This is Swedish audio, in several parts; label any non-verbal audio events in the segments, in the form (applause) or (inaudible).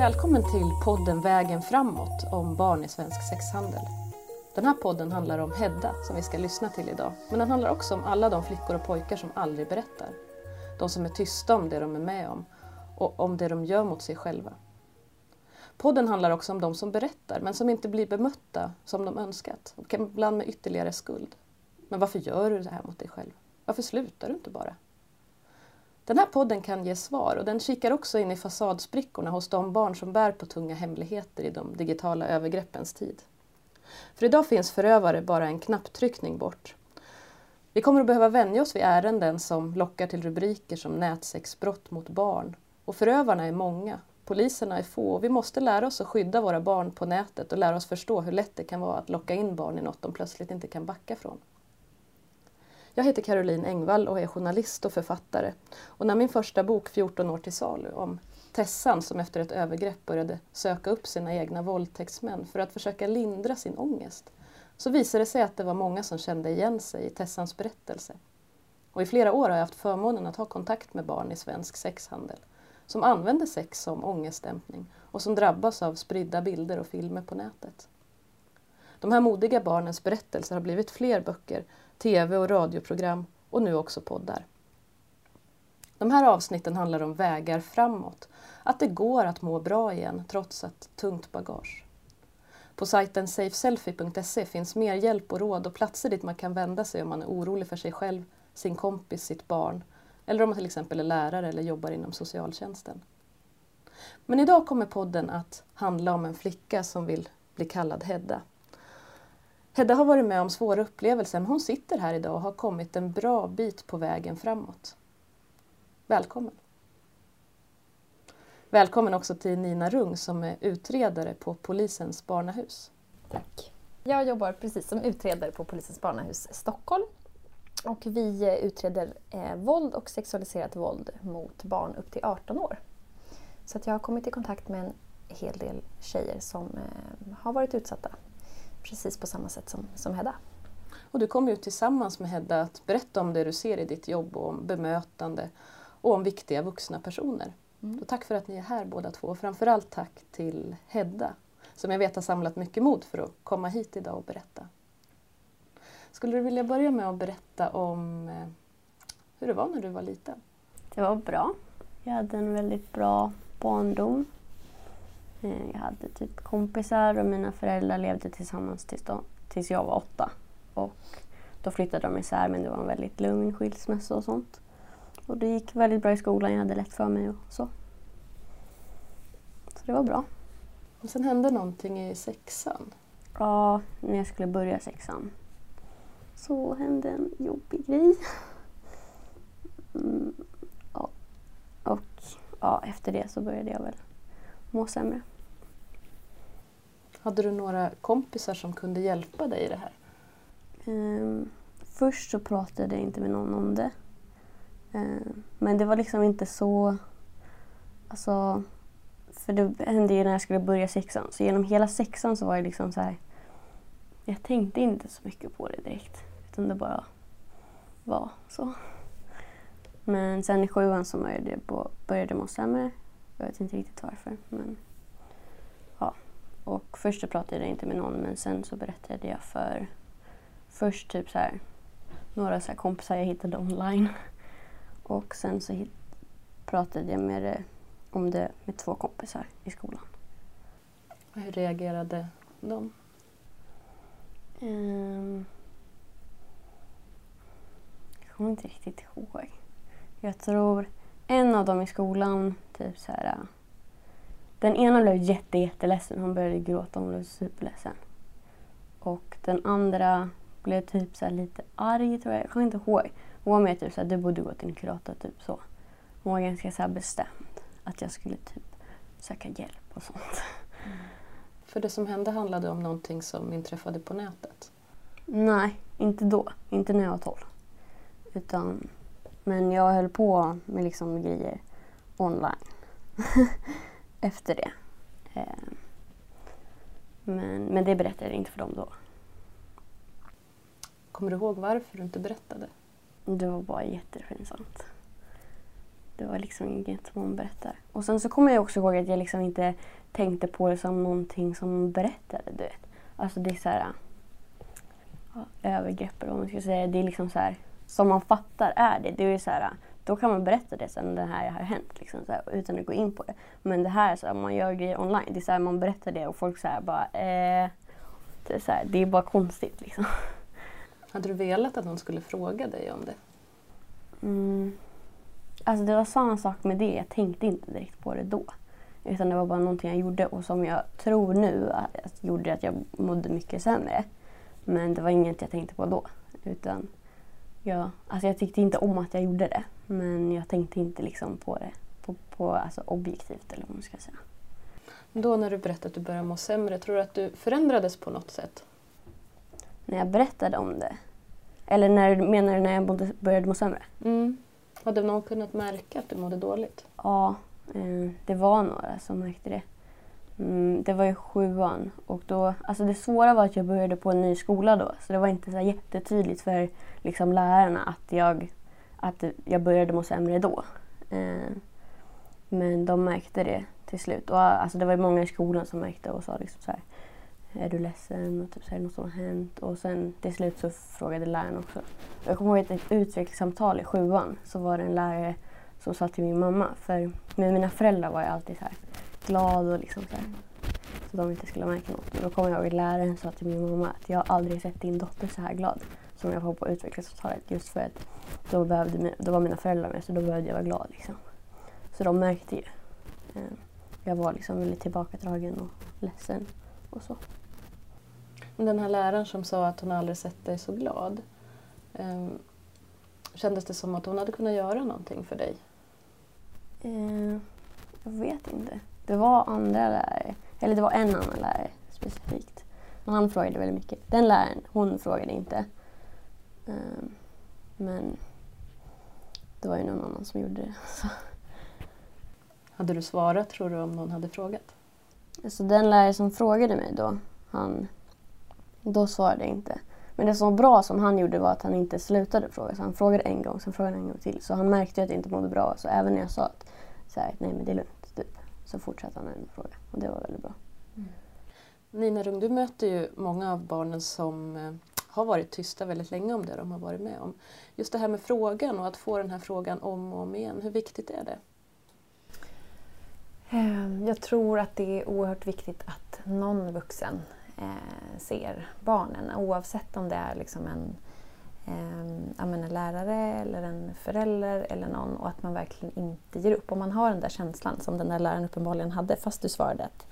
Välkommen till podden Vägen framåt om barn i svensk sexhandel. Den här podden handlar om Hedda som vi ska lyssna till idag. Men den handlar också om alla de flickor och pojkar som aldrig berättar. De som är tysta om det de är med om och om det de gör mot sig själva. Podden handlar också om de som berättar men som inte blir bemötta som de önskat och ibland med ytterligare skuld. Men varför gör du det här mot dig själv? Varför slutar du inte bara? Den här podden kan ge svar och den kikar också in i fasadsprickorna hos de barn som bär på tunga hemligheter i de digitala övergreppens tid. För idag finns förövare bara en knapptryckning bort. Vi kommer att behöva vänja oss vid ärenden som lockar till rubriker som nätsexbrott mot barn. Och förövarna är många, poliserna är få och vi måste lära oss att skydda våra barn på nätet och lära oss förstå hur lätt det kan vara att locka in barn i något de plötsligt inte kan backa från. Jag heter Caroline Engvall och är journalist och författare. Och när min första bok 14 år till salu om Tessan som efter ett övergrepp började söka upp sina egna våldtäktsmän för att försöka lindra sin ångest så visade det sig att det var många som kände igen sig i Tessans berättelse. Och i flera år har jag haft förmånen att ha kontakt med barn i svensk sexhandel som använder sex som ångestdämpning och som drabbas av spridda bilder och filmer på nätet. De här modiga barnens berättelser har blivit fler böcker tv och radioprogram och nu också poddar. De här avsnitten handlar om vägar framåt, att det går att må bra igen trots ett tungt bagage. På sajten safeselfie.se finns mer hjälp och råd och platser dit man kan vända sig om man är orolig för sig själv, sin kompis, sitt barn eller om man till exempel är lärare eller jobbar inom socialtjänsten. Men idag kommer podden att handla om en flicka som vill bli kallad Hedda. Hedda har varit med om svåra upplevelser men hon sitter här idag och har kommit en bra bit på vägen framåt. Välkommen! Välkommen också till Nina Rung som är utredare på polisens barnahus. Tack. Jag jobbar precis som utredare på polisens barnahus Stockholm. Och vi eh, utreder eh, våld och sexualiserat våld mot barn upp till 18 år. Så att jag har kommit i kontakt med en hel del tjejer som eh, har varit utsatta precis på samma sätt som, som Hedda. Och du kommer ju tillsammans med Hedda att berätta om det du ser i ditt jobb och om bemötande och om viktiga vuxna personer. Mm. Och tack för att ni är här båda två och framförallt tack till Hedda som jag vet har samlat mycket mod för att komma hit idag och berätta. Skulle du vilja börja med att berätta om eh, hur det var när du var liten? Det var bra. Jag hade en väldigt bra barndom. Eh, jag hade typ kompisar och mina föräldrar levde tillsammans tills, då, tills jag var åtta. Och då flyttade de isär men det var en väldigt lugn skilsmässa och sånt. Och det gick väldigt bra i skolan, jag hade lätt för mig och så. Så det var bra. Och sen hände någonting i sexan? Ja, när jag skulle börja sexan så hände en jobbig grej. Mm, ja. Och ja, efter det så började jag väl må sämre. Hade du några kompisar som kunde hjälpa dig i det här? Um, först så pratade jag inte med någon om det. Um, men det var liksom inte så... Alltså, för det hände ju när jag skulle börja sexan. Så genom hela sexan så var jag liksom så här... Jag tänkte inte så mycket på det direkt. Utan det bara var så. Men sen i sjuan så började jag må sämre. Jag vet inte riktigt varför. Men ja. Och först så pratade jag inte med någon men sen så berättade jag för först typ så här, några så kompisar jag hittade online. Och sen så pratade jag med det, om det med två kompisar i skolan. Hur reagerade de? Um, jag kommer inte riktigt ihåg. Jag tror en av dem i skolan, typ så här... Den ena blev jätte, jätteledsen. Hon började gråta. Hon blev superledsen. Och den andra blev typ så lite arg, tror jag. Jag kommer inte ihåg. Hon var mer typ så här, du borde gå till en kurator, typ så. Hon var ganska så bestämd. Att jag skulle typ söka hjälp och sånt. Mm. För det som hände handlade om någonting som inträffade på nätet? Nej, inte då. Inte när jag var 12. Utan men jag höll på med liksom grejer online (laughs) efter det. Eh, men, men det berättade jag inte för dem då. Kommer du ihåg varför du inte berättade? Det var bara jättepinsamt. det var liksom inget som hon berättade. Och sen så kommer jag också ihåg att jag liksom inte tänkte på det som någonting som berättade. Du vet. Alltså det är så här, ja, övergrepp eller vad man ska säga. Det är liksom så här, som man fattar är det. Det är så här, då kan man berätta det sen det här har hänt liksom, här, utan att gå in på det. Men det här, så här, man gör grejer online. Det är så här, man berättar det och folk så bara eh, det, är så det är bara konstigt liksom. (laughs) Hade du velat att någon skulle fråga dig om det? Mm. Alltså det var samma sak med det. Jag tänkte inte direkt på det då. Utan det var bara någonting jag gjorde och som jag tror nu att, gjorde att jag mådde mycket sämre. Men det var inget jag tänkte på då. Utan jag, alltså jag tyckte inte om att jag gjorde det. Men jag tänkte inte liksom på det på, på, alltså objektivt eller vad man ska säga. Då när du berättade att du började må sämre, tror du att du förändrades på något sätt? När jag berättade om det? Eller när, menar du när jag började må sämre? Mm. Hade någon kunnat märka att du mådde dåligt? Ja, eh, det var några som märkte det. Mm, det var i sjuan och då, alltså det svåra var att jag började på en ny skola då så det var inte så jättetydligt för liksom, lärarna att jag, att jag började må sämre då. Eh, men de märkte det till slut. Och, alltså, det var många i skolan som märkte och sa liksom så här, är du ledsen? Och typ, så är det något som har hänt? Och sen till slut så frågade läraren också. Jag kommer ihåg ett utvecklingssamtal i sjuan så var det en lärare som sa till min mamma, för med mina föräldrar var jag alltid så här glad och liksom så här, så de inte skulle märka något. Men då kommer jag ihåg att läraren sa till min mamma att jag aldrig sett din dotter så här glad som jag var på utvecklingssamtalet just för att då, behövde, då var mina föräldrar med så då behövde jag vara glad. Liksom. Så de märkte ju. Eh, jag var liksom väldigt tillbakadragen och ledsen och så. Den här läraren som sa att hon aldrig sett dig så glad. Um, kändes det som att hon hade kunnat göra någonting för dig? Uh, jag vet inte. Det var andra lärare, eller det var en annan lärare specifikt. Men han frågade väldigt mycket. Den läraren, hon frågade inte. Um, men det var ju någon annan som gjorde det. (laughs) Så. Hade du svarat tror du om någon hade frågat? Alltså den lärare som frågade mig då, han, då svarade jag inte. Men det som var bra som han gjorde var att han inte slutade fråga. Så han frågade en gång, sen frågade han en gång till. Så han märkte att jag inte mådde bra. Så även när jag sa att så här, nej men det är lugnt, så fortsatte han ändå fråga. Och det var väldigt bra. Mm. Nina Rung, du möter ju många av barnen som eh, har varit tysta väldigt länge om det de har varit med om. Just det här med frågan och att få den här frågan om och om igen, hur viktigt är det? Ehm, jag tror att det är oerhört viktigt att någon vuxen eh, ser barnen oavsett om det är liksom en, eh, en lärare eller en förälder eller någon och att man verkligen inte ger upp. Om man har den där känslan som den där läraren uppenbarligen hade fast du svarade att,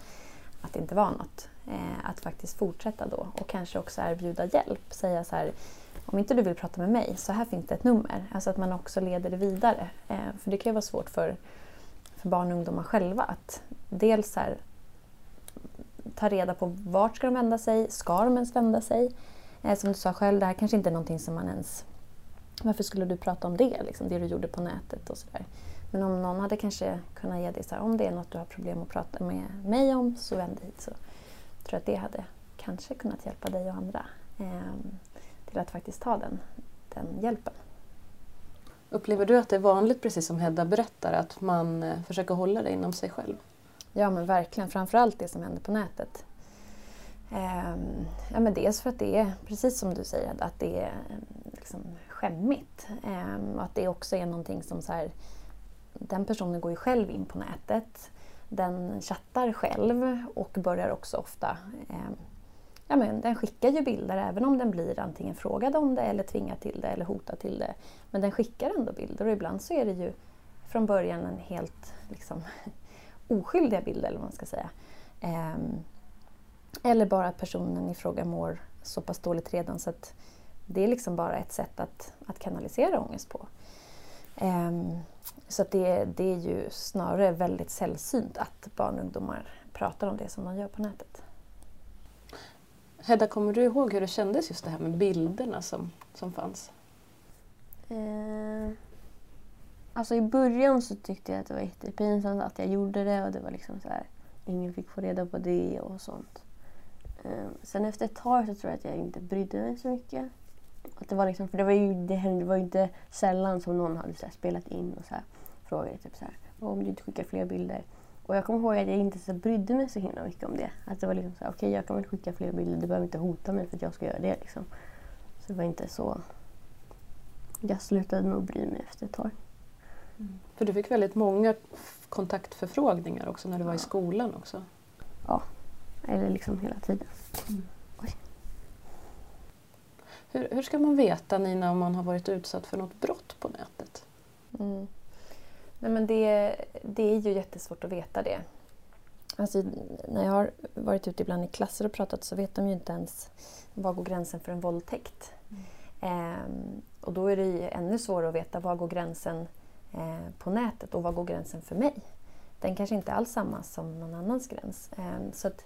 att det inte var något. Eh, att faktiskt fortsätta då och kanske också erbjuda hjälp. Säga så här, om inte du vill prata med mig, så här finns det ett nummer. Alltså att man också leder det vidare. Eh, för det kan ju vara svårt för för barn och ungdomar själva. Att dels här, ta reda på vart ska de vända sig, ska de ens vända sig? Eh, som du sa själv, det här kanske inte är någonting som man ens... Varför skulle du prata om det, liksom, det du gjorde på nätet och sådär. Men om någon hade kanske kunnat ge dig så här, om det är något du har problem att prata med mig om så vänd dig hit. Så tror jag att det hade kanske kunnat hjälpa dig och andra eh, till att faktiskt ta den, den hjälpen. Upplever du att det är vanligt, precis som Hedda berättar, att man eh, försöker hålla det inom sig själv? Ja men verkligen, framförallt det som händer på nätet. Ehm, ja, men dels för att det är, precis som du säger, att det är ehm, liksom skämmigt. Ehm, och att det också är någonting som så här, den personen går ju själv in på nätet. Den chattar själv och börjar också ofta eh, ja, men den skickar ju bilder även om den blir antingen frågad om det eller tvingad till det eller hotad till det. Men den skickar ändå bilder och ibland så är det ju från början en helt liksom, (laughs) oskyldiga bilder eller vad man ska säga. Eh, eller bara att personen i fråga mår så pass dåligt redan så att det är liksom bara ett sätt att, att kanalisera ångest på. Eh, så att det, det är ju snarare väldigt sällsynt att barn och ungdomar pratar om det som de gör på nätet. Hedda, kommer du ihåg hur det kändes just det här med bilderna som, som fanns? Eh, alltså i början så tyckte jag att det var jättepinsamt att jag gjorde det och det var liksom så här, ingen fick få reda på det och sånt. Eh, sen efter ett tag så tror jag att jag inte brydde mig så mycket. Att det var liksom, för det var ju det hände, det var ju inte sällan som någon hade så spelat in och så här, frågade typ så här, om du inte skickar fler bilder. Och jag kommer ihåg att jag inte så brydde mig så himla mycket om det. Att det var liksom så här, okej okay, jag kan väl skicka fler bilder, du behöver inte hota mig för att jag ska göra det. Liksom. Så det var inte så... Jag slutade nog bry mig efter ett tag. Mm. För du fick väldigt många kontaktförfrågningar också när du var i skolan också. Ja, eller liksom hela tiden. Mm. Hur, hur ska man veta Nina om man har varit utsatt för något brott på nätet? Mm. Nej, men det, det är ju jättesvårt att veta det. Alltså, när jag har varit ute ibland i klasser och pratat så vet de ju inte ens var går gränsen för en våldtäkt. Mm. Ehm, och då är det ju ännu svårare att veta var går gränsen eh, på nätet och var går gränsen för mig. Den kanske inte alls samma som någon annans gräns. Ehm, så att,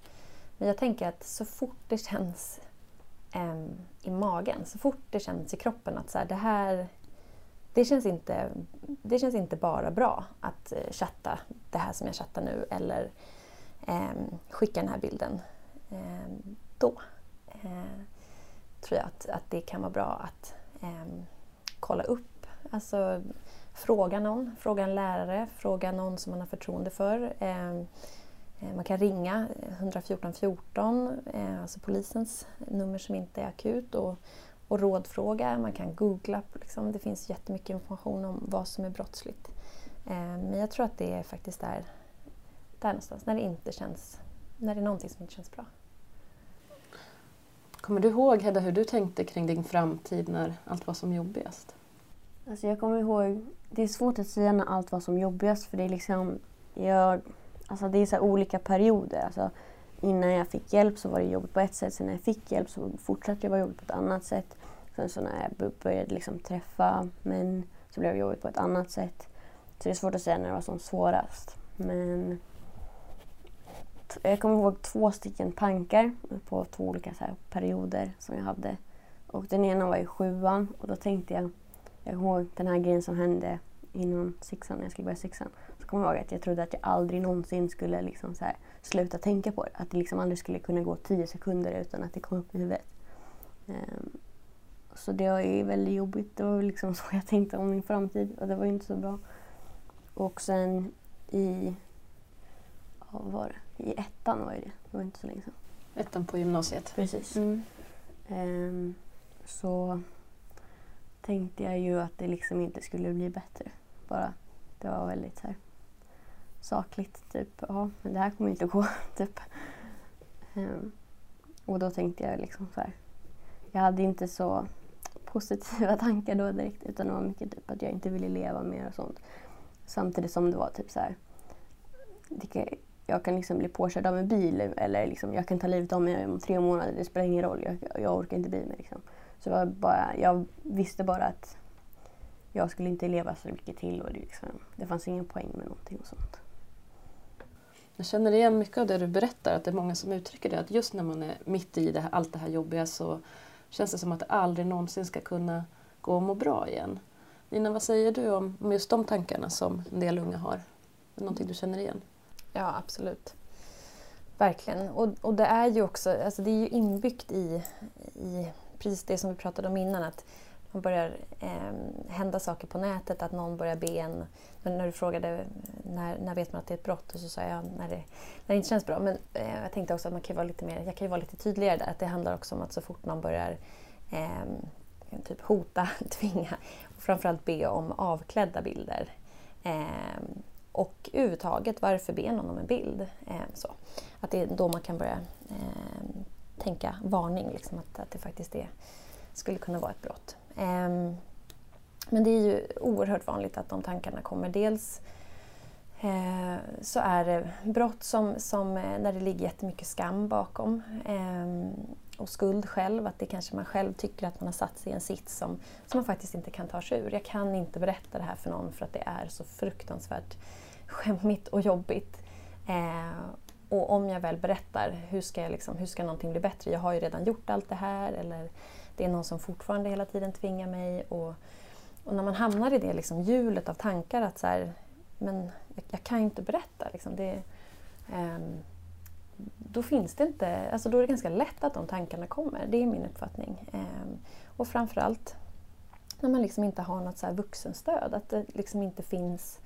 men jag tänker att så fort det känns eh, i magen, så fort det känns i kroppen att så här, det här det känns, inte, det känns inte bara bra att eh, chatta det här som jag chattar nu eller eh, skicka den här bilden. Eh, då eh, tror jag att, att det kan vara bra att ehm, kolla upp. Alltså fråga någon, fråga en lärare, fråga någon som man har förtroende för. Ehm, Eh, man kan ringa 114 14, eh, alltså polisens nummer som inte är akut och och rådfråga. Man kan googla. Liksom. Det finns jättemycket information om vad som är brottsligt. Eh, men jag tror att det är faktiskt där, där någonstans, när det inte känns, när det är någonting som inte känns bra. Kommer du ihåg Hedda hur du tänkte kring din framtid när allt var som jobbigast? Alltså jag kommer ihåg, det är svårt att säga när allt var som jobbigast för det är liksom, jag, alltså det är så olika perioder. Alltså innan jag fick hjälp så var det jobbigt på ett sätt, sen när jag fick hjälp så fortsatte det vara jobbigt på ett annat sätt. Sen så när jag började liksom träffa män så blev det jobbigt på ett annat sätt. Så det är svårt att säga när det var som svårast. Men jag kommer ihåg två stycken tankar på två olika så perioder som jag hade. Och den ena var i sjuan och då tänkte jag, jag kommer ihåg den här grejen som hände inom sexan, när jag skulle börja sexan. Kommer jag ihåg att jag trodde att jag aldrig någonsin skulle liksom så här, sluta tänka på det. Att det liksom aldrig skulle kunna gå tio sekunder utan att det kom upp i huvudet. Um, så det ju väldigt jobbigt. Det var liksom (laughs) så jag tänkte om min framtid och det var ju inte så bra. Och sen i, ja, vad var det? I ettan var det det. var inte så länge sedan. Ettan på gymnasiet? Precis. Mm. Um, så tänkte jag ju att det liksom inte skulle bli bättre. Bara, det var väldigt så här, sakligt. Typ, ja, men det här kommer inte att gå. (laughs) typ. Um, och då tänkte jag liksom så här. Jag hade inte så positiva (laughs) tankar då direkt utan det var mycket typ att jag inte ville leva mer och sånt. Samtidigt som det var typ så här. Kan, jag kan liksom bli påkörd av en bil eller liksom, jag kan ta livet av mig om tre månader. Det spelar ingen roll. Jag, jag orkar inte bry mig. Liksom. Så jag, bara, jag visste bara att jag skulle inte leva så mycket till och det, liksom, det fanns ingen poäng med någonting och sånt. Jag känner igen mycket av det du berättar, att det är många som uttrycker det, att just när man är mitt i det här, allt det här jobbiga så känns det som att det aldrig någonsin ska kunna gå och må bra igen. Nina, vad säger du om, om just de tankarna som en del unga har? Är det någonting du känner igen? Ja, absolut. Verkligen. Och, och det är ju också alltså det är ju inbyggt i, i precis det som vi pratade om innan. Att man börjar eh, hända saker på nätet, att någon börjar be en... När du frågade när, när vet man att det är ett brott och så sa jag när det, när det inte känns bra. Men eh, jag tänkte också att man kan vara lite mer, jag kan ju vara lite tydligare där. Att det handlar också om att så fort någon börjar eh, typ hota, (laughs) tvinga och framförallt be om avklädda bilder. Eh, och överhuvudtaget, varför be någon om en bild? Eh, så. Att det är då man kan börja eh, tänka varning, liksom, att, att det faktiskt är, skulle kunna vara ett brott. Ehm, men det är ju oerhört vanligt att de tankarna kommer. Dels eh, så är det brott som, som, eh, där det ligger jättemycket skam bakom ehm, och skuld själv. Att det kanske man själv tycker att man har satt sig i en sits som, som man faktiskt inte kan ta sig ur. Jag kan inte berätta det här för någon för att det är så fruktansvärt skämmigt och jobbigt. Eh, och om jag väl berättar, hur ska, jag liksom, hur ska någonting bli bättre? Jag har ju redan gjort allt det här. Eller det är någon som fortfarande hela tiden tvingar mig. Och, och när man hamnar i det liksom, hjulet av tankar att så här, men jag, jag kan ju inte berätta. Liksom, det, um, då finns det inte, alltså då är det ganska lätt att de tankarna kommer. Det är min uppfattning. Um, och framförallt när man liksom inte har något så här vuxenstöd. Att det liksom inte finns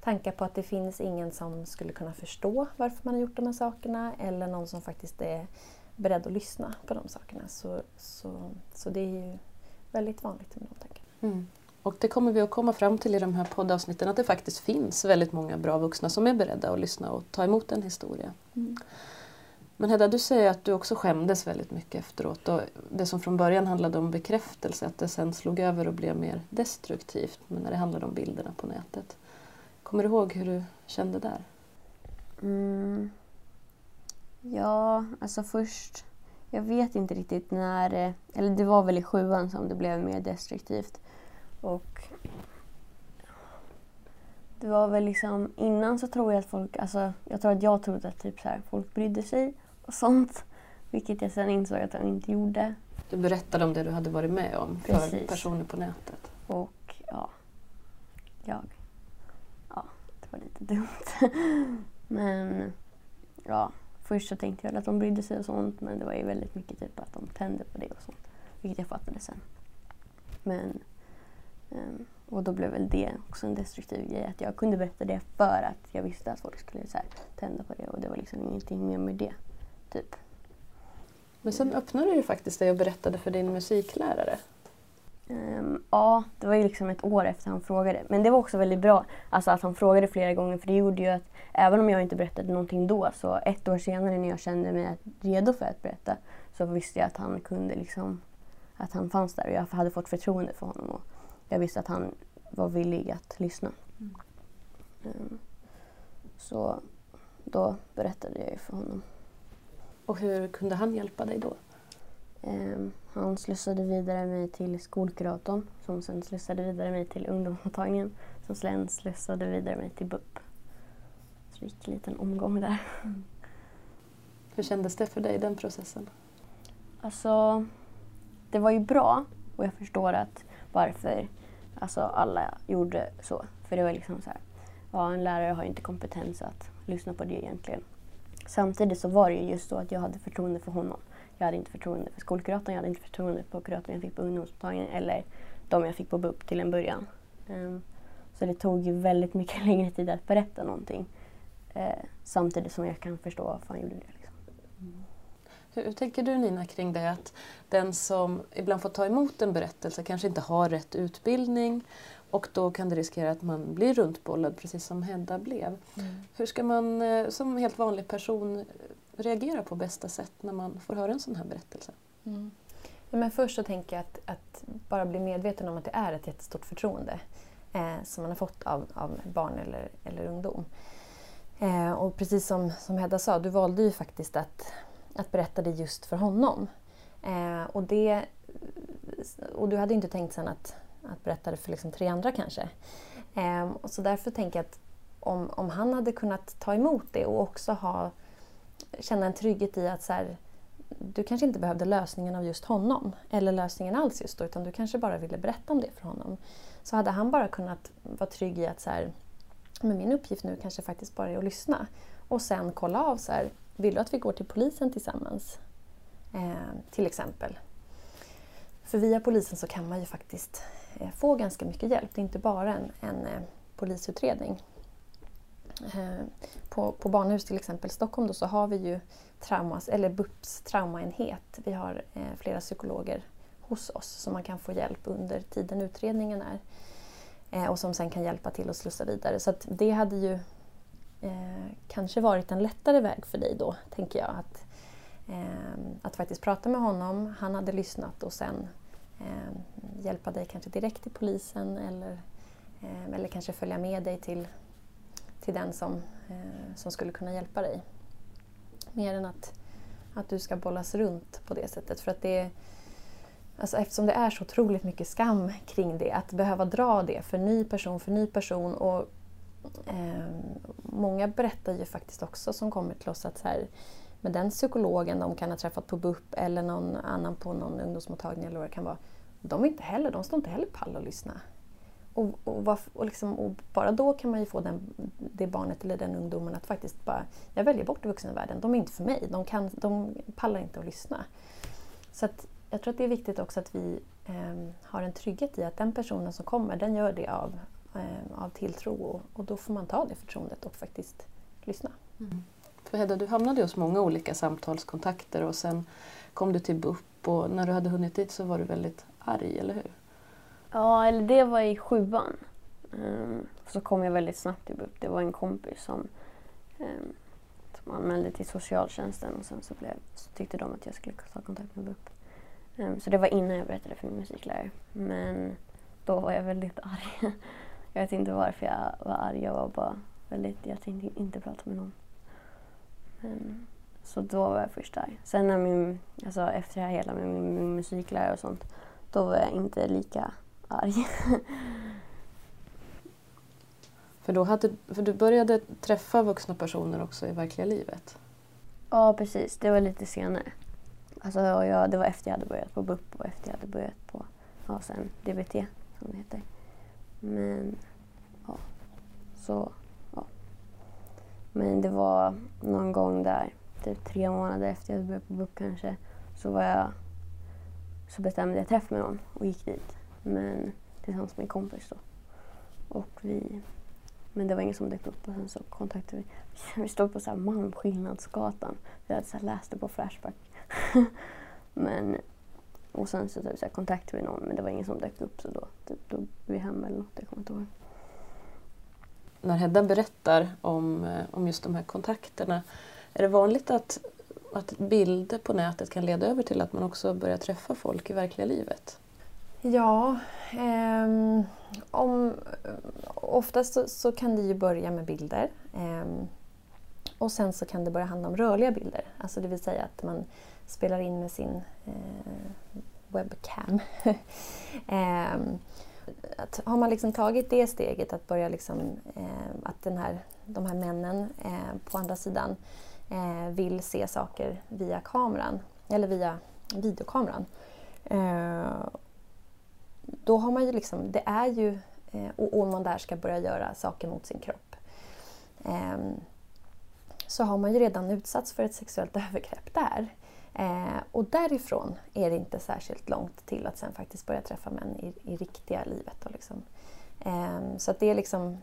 tankar på att det finns ingen som skulle kunna förstå varför man har gjort de här sakerna eller någon som faktiskt är beredd att lyssna på de sakerna. Så, så, så det är ju väldigt vanligt med de tankarna. Mm. Och det kommer vi att komma fram till i de här poddavsnitten att det faktiskt finns väldigt många bra vuxna som är beredda att lyssna och ta emot en historia. Mm. Men Hedda, du säger att du också skämdes väldigt mycket efteråt. Och det som från början handlade om bekräftelse, att det sen slog över och blev mer destruktivt men när det handlade om bilderna på nätet. Kommer du ihåg hur du kände där? Mm. Ja, alltså först... Jag vet inte riktigt när... Eller det var väl i sjuan som det blev mer destruktivt. Och det var väl liksom, innan så tror jag att folk, alltså jag tror att jag trodde att typ så här, folk brydde sig och sånt. Vilket jag sen insåg att de inte gjorde. Du berättade om det du hade varit med om för Precis. personer på nätet. Och ja, jag, ja, det var lite dumt. (laughs) men ja, först så tänkte jag att de brydde sig och sånt men det var ju väldigt mycket typ att de tände på det och sånt. Vilket jag fattade sen. Men Um, och då blev väl det också en destruktiv grej. Att jag kunde berätta det för att jag visste att folk skulle så här, tända på det och det var liksom ingenting mer med det. Typ. Men sen öppnade du ju faktiskt dig och berättade för din musiklärare. Um, ja, det var ju liksom ett år efter han frågade. Men det var också väldigt bra alltså att han frågade flera gånger för det gjorde ju att även om jag inte berättade någonting då så ett år senare när jag kände mig redo för att berätta så visste jag att han kunde liksom att han fanns där och jag hade fått förtroende för honom. Och jag visste att han var villig att lyssna. Mm. Um, så då berättade jag ju för honom. Och hur kunde han hjälpa dig då? Um, han slussade vidare mig till skolkuratorn som sen slussade vidare mig till ungdomsmottagningen som sen slussade vidare mig till BUP. Så det gick en liten omgång där. Mm. Hur kändes det för dig, den processen? Alltså, det var ju bra och jag förstår att varför alltså, alla gjorde så. För det var liksom så här, ja, en lärare har inte kompetens att lyssna på det egentligen. Samtidigt så var det ju just så att jag hade förtroende för honom. Jag hade inte förtroende för skolkuratorn, jag hade inte förtroende på kuratorn jag fick på ungdomsmottagningen eller de jag fick på BUP till en början. Um, så det tog ju väldigt mycket (laughs) längre tid att berätta någonting. Uh, samtidigt som jag kan förstå varför han gjorde det. Liksom. Mm. Hur tänker du Nina kring det att den som ibland får ta emot en berättelse kanske inte har rätt utbildning och då kan det riskera att man blir runtbollad precis som Hedda blev. Mm. Hur ska man eh, som helt vanlig person reagera på bästa sätt när man får höra en sån här berättelse? Mm. Ja, men först så tänker jag att, att, bara bli medveten om att det är ett jättestort förtroende eh, som man har fått av, av barn eller, eller ungdom. Eh, och precis som, som Hedda sa, du valde ju faktiskt att att berätta det just för honom. Eh, och, det, och du hade inte tänkt sen att, att berätta det för liksom tre andra kanske. Eh, och så därför tänker jag att om, om han hade kunnat ta emot det och också ha, känna en trygghet i att så här, du kanske inte behövde lösningen av just honom eller lösningen alls just då utan du kanske bara ville berätta om det för honom. Så hade han bara kunnat vara trygg i att så här, men min uppgift nu kanske faktiskt bara är att lyssna och sen kolla av så här, vill du att vi går till polisen tillsammans? Eh, till exempel. För via polisen så kan man ju faktiskt eh, få ganska mycket hjälp. Det är inte bara en, en eh, polisutredning. Eh, på, på Barnhus till exempel Stockholm då, så har vi ju traumas, eller BUPs traumaenhet. Vi har eh, flera psykologer hos oss som man kan få hjälp under tiden utredningen är. Eh, och som sen kan hjälpa till att slussa vidare. Så det hade ju eh, kanske varit en lättare väg för dig då, tänker jag. Att, eh, att faktiskt prata med honom, han hade lyssnat och sen eh, hjälpa dig kanske direkt till polisen eller, eh, eller kanske följa med dig till, till den som, eh, som skulle kunna hjälpa dig. Mer än att, att du ska bollas runt på det sättet. För att det Alltså eftersom det är så otroligt mycket skam kring det, att behöva dra det för ny person för ny person och eh, många berättar ju faktiskt också som kommer till oss att så här, med den psykologen de kan ha träffat på BUP eller någon annan på någon ungdomsmottagning eller vad det kan vara. De, inte heller, de står inte heller pall att lyssna. Och, och, och, liksom, och, bara då kan man ju få den, det barnet eller den ungdomen att faktiskt bara, jag väljer bort vuxenvärlden, de är inte för mig, de, kan, de pallar inte att lyssna. Så att jag tror att det är viktigt också att vi eh, har en trygghet i att den personen som kommer, den gör det av eh, av tilltro och, och, då får man ta det förtroendet och faktiskt lyssna. Mm. För Hedda, du hamnade hos många olika samtalskontakter och sen kom du till BUP och när du hade hunnit dit så var du väldigt arg, eller hur? Ja, eller det var i sjuan. Um, så kom jag väldigt snabbt till BUP. Det var en kompis som, um, som anmälde till socialtjänsten och sen så, blev, så tyckte de att jag skulle ta kontakt med BUP. Um, så det var innan jag berättade för min musiklärare. Men då var jag väldigt (laughs) arg. jag vet inte varför jag var arg. Jag var bara väldigt, jag tänkte inte prata med någon. Men, så då var jag först arg. Sen när min, alltså efter det här hela med min, min musiklärare och sånt, då var jag inte lika arg. (laughs) för, då hade, för du började träffa vuxna personer också i verkliga livet? Ja, precis. Det var lite senare. Alltså, jag, det var efter jag hade börjat på BUP och efter jag hade börjat på ja, sen DBT, som det heter. Men, ja. Så, ja. Men det var någon gång där, typ tre månader efter jag hade börjat på BUP kanske, så var jag så bestämde jag träff med någon och gick dit. Men tillsammans med en kompis då. Och vi, men det var ingen som dök upp och sen så kontaktade vi. (laughs) Vi stod på så här Malmskillnadsgatan. Vi hade så här läst det på Flashback. (laughs) men, och sen så, typ så här, kontaktade vi någon men det var ingen som dök upp så då typ, drog vi hem eller något. Jag kommer inte ihåg. När Hedda berättar om, eh, om just de här kontakterna, är det vanligt att, att bilder på nätet kan leda över till att man också börjar träffa folk i verkliga livet? Ja, eh, om, oftast så, så, kan det ju börja med bilder. Eh, och sen så kan det börja handla om rörliga bilder. Alltså det vill säga att man spelar in med sin eh, webcam. (laughs) eh, att har man liksom tagit det steget att börja liksom, eh, att den här, de här männen eh, på andra sidan eh, vill se saker via kameran eller via videokameran eh, då har man ju liksom, det är ju, eh, och om man där ska börja göra saker mot sin kropp, ehm, så har man ju redan utsatts för ett sexuellt (laughs) övergrepp där. Eh, och därifrån är det inte särskilt långt till att sen faktiskt börja träffa män i, i riktiga livet. Och liksom. Ehm, så att det är liksom,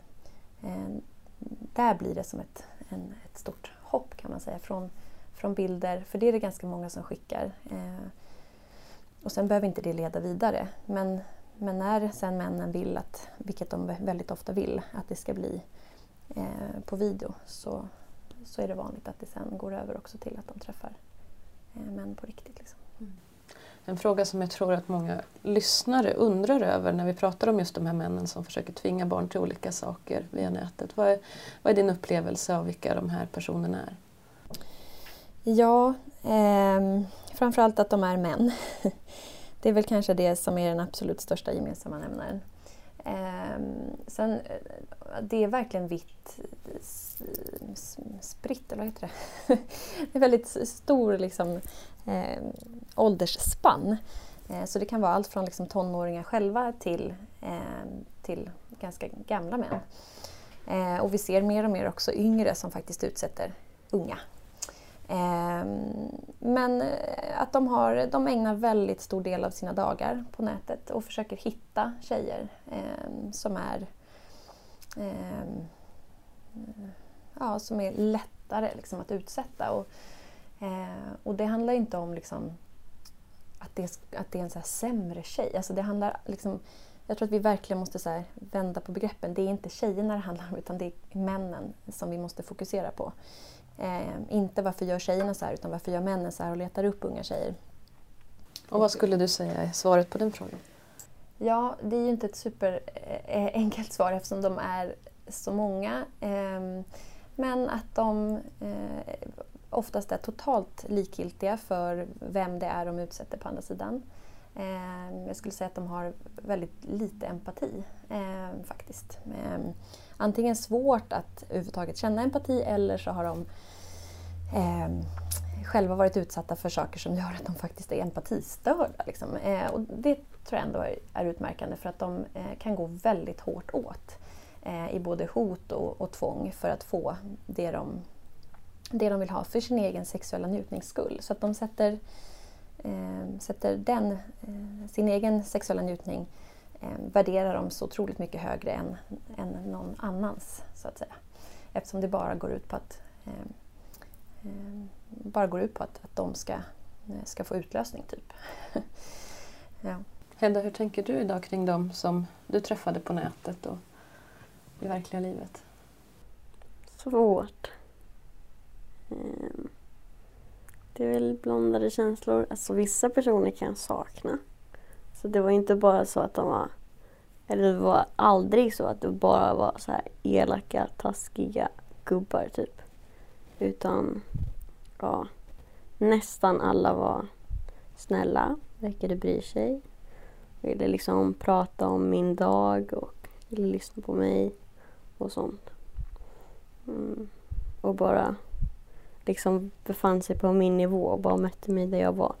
ehm, där blir det som ett, en, ett stort hopp kan man säga från, från bilder, för det är det ganska många som skickar. Och sen behöver inte det leda vidare. Men, men när sen männen vill, att, vilket de väldigt ofta vill, att det ska bli eh, på video så, så är det vanligt att det sen går över också till att de träffar eh, män på riktigt. Liksom. Mm. En fråga som jag tror att många lyssnare undrar över när vi pratar om just de här männen som försöker tvinga barn till olika saker via nätet. Vad är, vad är din upplevelse av vilka de här personerna är? Ja, eh, framförallt att de är män. (laughs) Det är väl kanske det som är den absolut största gemensamma nämnaren. Ehm, eh, sen, det är verkligen vitt spritt, eller vad heter det? (laughs) det är väldigt stor liksom, eh, åldersspann. Eh, så det kan vara allt från liksom, tonåringar själva till, eh, till ganska gamla män. Eh, och vi ser mer och mer också yngre som faktiskt utsätter unga Ehm, men eh, att de, har, de ägnar väldigt stor del av sina dagar på nätet och försöker hitta tjejer ehm, som är ehm, ja, som är lättare liksom, att utsätta. Och, eh, och det handlar inte om liksom, att, det, att det är en så sämre tjej. Alltså det handlar liksom, jag tror att vi verkligen måste så vända på begreppen. Det är inte tjejerna det handlar om utan det är männen som vi måste fokusera på. Eh, inte varför gör tjejerna så här utan varför gör männen så här och letar upp unga tjejer. Och vad skulle du säga är svaret på den frågan? Ja, det är ju inte ett superenkelt svar eftersom de är så många. Eh, men att de eh, oftast är totalt likgiltiga för vem det är de utsätter på andra sidan. Eh, jag skulle säga att de har väldigt lite empati eh, faktiskt. Antingen svårt att överhuvudtaget känna empati eller så har de eh, själva varit utsatta för saker som gör att de faktiskt är empatistörda. Liksom. Eh, och det tror jag ändå är, är utmärkande för att de eh, kan gå väldigt hårt åt eh, i både hot och, och tvång för att få det de, det de vill ha för sin egen sexuella njutnings skull. Så att de sätter, eh, sätter den, eh, sin egen sexuella njutning eh, värderar dem så otroligt mycket högre än, än någon annans. så att säga. Eftersom det bara går ut på att, eh, eh, bara går ut på att, att de ska, eh, ska få utlösning. typ. (laughs) ja. Hedda, hur tänker du idag kring dem som du träffade på nätet och i verkliga livet? Svårt. Ehm, Det är väl blandade känslor. Alltså vissa personer kan jag sakna. Så det var inte bara så att de var... Eller det var aldrig så att det bara var så här elaka, taskiga gubbar typ. Utan ja, nästan alla var snälla, verkade bry sig. Ville liksom prata om min dag och ville lyssna på mig och sånt. Mm. Och bara liksom befann sig på min nivå och bara mötte mig där jag var.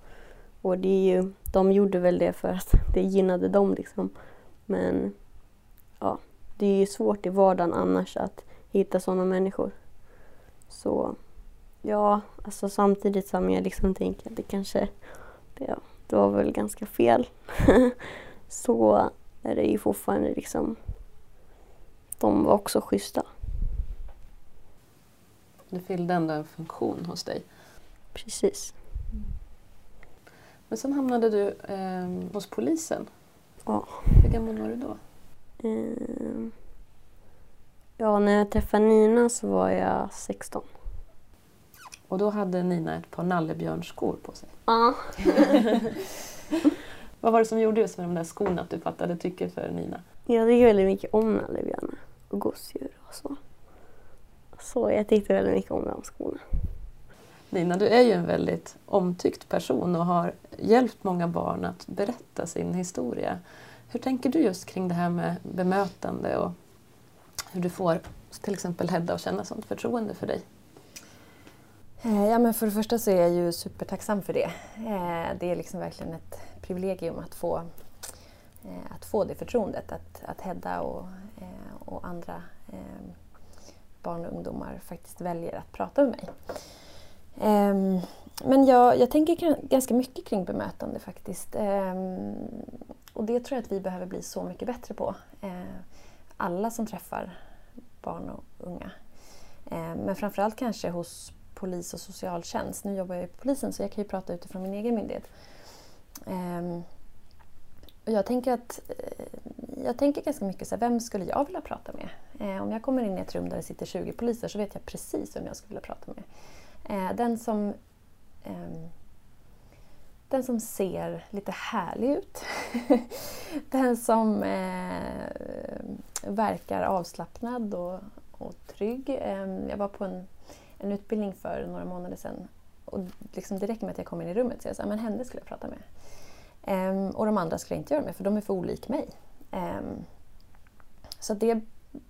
Och det är ju, de gjorde väl det för att det gynnade dem liksom. Men ja, det är ju svårt i vardagen annars att hitta sådana människor. Så ja, alltså samtidigt som jag liksom tänker att det kanske, det, det var väl ganska fel. (laughs) så är det ju fortfarande liksom, de var också schyssta. Det fyllde ändå en funktion hos dig. Precis. Men sen hamnade du eh, hos polisen. Ja. Hur gammal var du då? Ehm, Ja, när jag träffade Nina så var jag 16. Och då hade Nina ett par nallebjörnsskor på sig. Ja. (laughs) Vad var det som gjorde just med de där skorna att du fattade tycke för Nina? Jag tycker väldigt mycket om nallebjörnar och gosedjur och så. Så jag tyckte väldigt mycket om de skorna. Nina, du är ju en väldigt omtyckt person och har hjälpt många barn att berätta sin historia. Hur tänker du just kring det här med bemötande och hur du får till exempel Hedda att känna sånt förtroende för dig? Eh, ja, men för det första så är jag ju supertacksam för det. Eh, det är liksom verkligen ett privilegium att få, eh, att få det förtroendet. Att, att Hedda och, och andra barn och ungdomar faktiskt väljer att prata med mig. Ehm, men jag, jag tänker ganska mycket kring bemötande faktiskt. Ehm, och det tror jag att vi behöver bli så mycket bättre på. Ehm, alla som träffar barn och unga. Men framförallt kanske hos polis och socialtjänst. Nu jobbar jag ju på polisen så jag kan ju prata utifrån min egen myndighet. Och jag tänker att eh, jag tänker ganska mycket så här, vem skulle jag vilja prata med? Om jag kommer in i ett rum där det sitter 20 poliser så vet jag precis vem jag skulle vilja prata med. Eh, den som ehm, den som ser lite härlig ut. (laughs) den som eh, verkar avslappnad och, och trygg. Ehm, jag var på en, en utbildning för några månader sedan och liksom det räcker med att jag kommer in i rummet så jag sa men henne skulle jag prata med. Ehm, och de andra skulle jag inte göra med för de är för olik mig. Så det,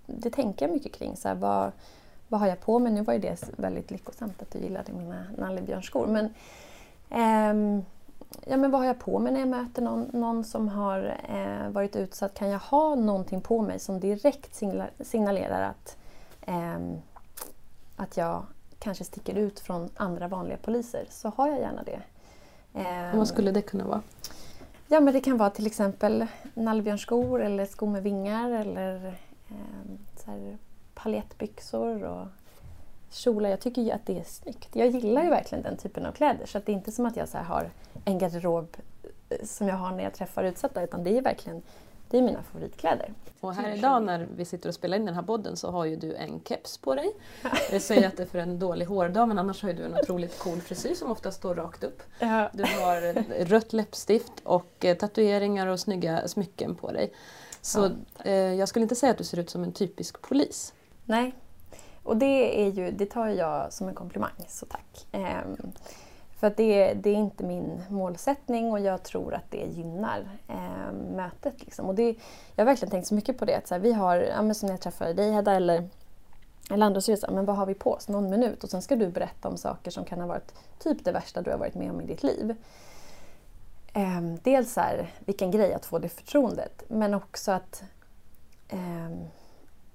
det tänker jag mycket kring. Så här, vad, vad har jag på mig? Nu var ju det väldigt lyckosamt att du gillade mina nallebjörnskor. Men, ehm, ja, men vad har jag på mig när jag möter någon, någon som har eh, varit utsatt? Kan jag ha någonting på mig som direkt signal, signalerar att, ehm, att jag kanske sticker ut från andra vanliga poliser så har jag gärna det. Ehm, Vad skulle det kunna vara? Ja, men det kan vara till exempel nallebjörnsskor eller skor med vingar eller eh, så här paljettbyxor och kjolar. Jag tycker ju att det är snyggt. Jag gillar ju verkligen den typen av kläder så att det är inte som att jag så har en garderob eh, som jag har när jag träffar utsatta utan det är verkligen det är mina favoritkläder. Och här idag när vi sitter och spelar in den här podden så har ju du en keps på dig. Jag säger att det är för en dålig hårdag men annars har ju du en otroligt cool frisyr som ofta står rakt upp. Du har rött läppstift och eh, tatueringar och snygga smycken på dig. Så eh, jag skulle inte säga att du ser ut som en typisk polis. Nej, och det, är ju, det tar jag som en komplimang, så tack. Ehm, för att det, det är inte min målsättning och jag tror att det gynnar ehm, mötet. Liksom. Och det, jag har verkligen tänkt så mycket på det. Att så här, vi har, ja, men som när jag träffade dig Hedda eller, eller andra så är det så här, men vad har vi på oss? Någon minut och sen ska du berätta om saker som kan ha varit typ det värsta du har varit med om i ditt liv. Ehm, dels så här, vilken grej att få det förtroendet men också att ehm,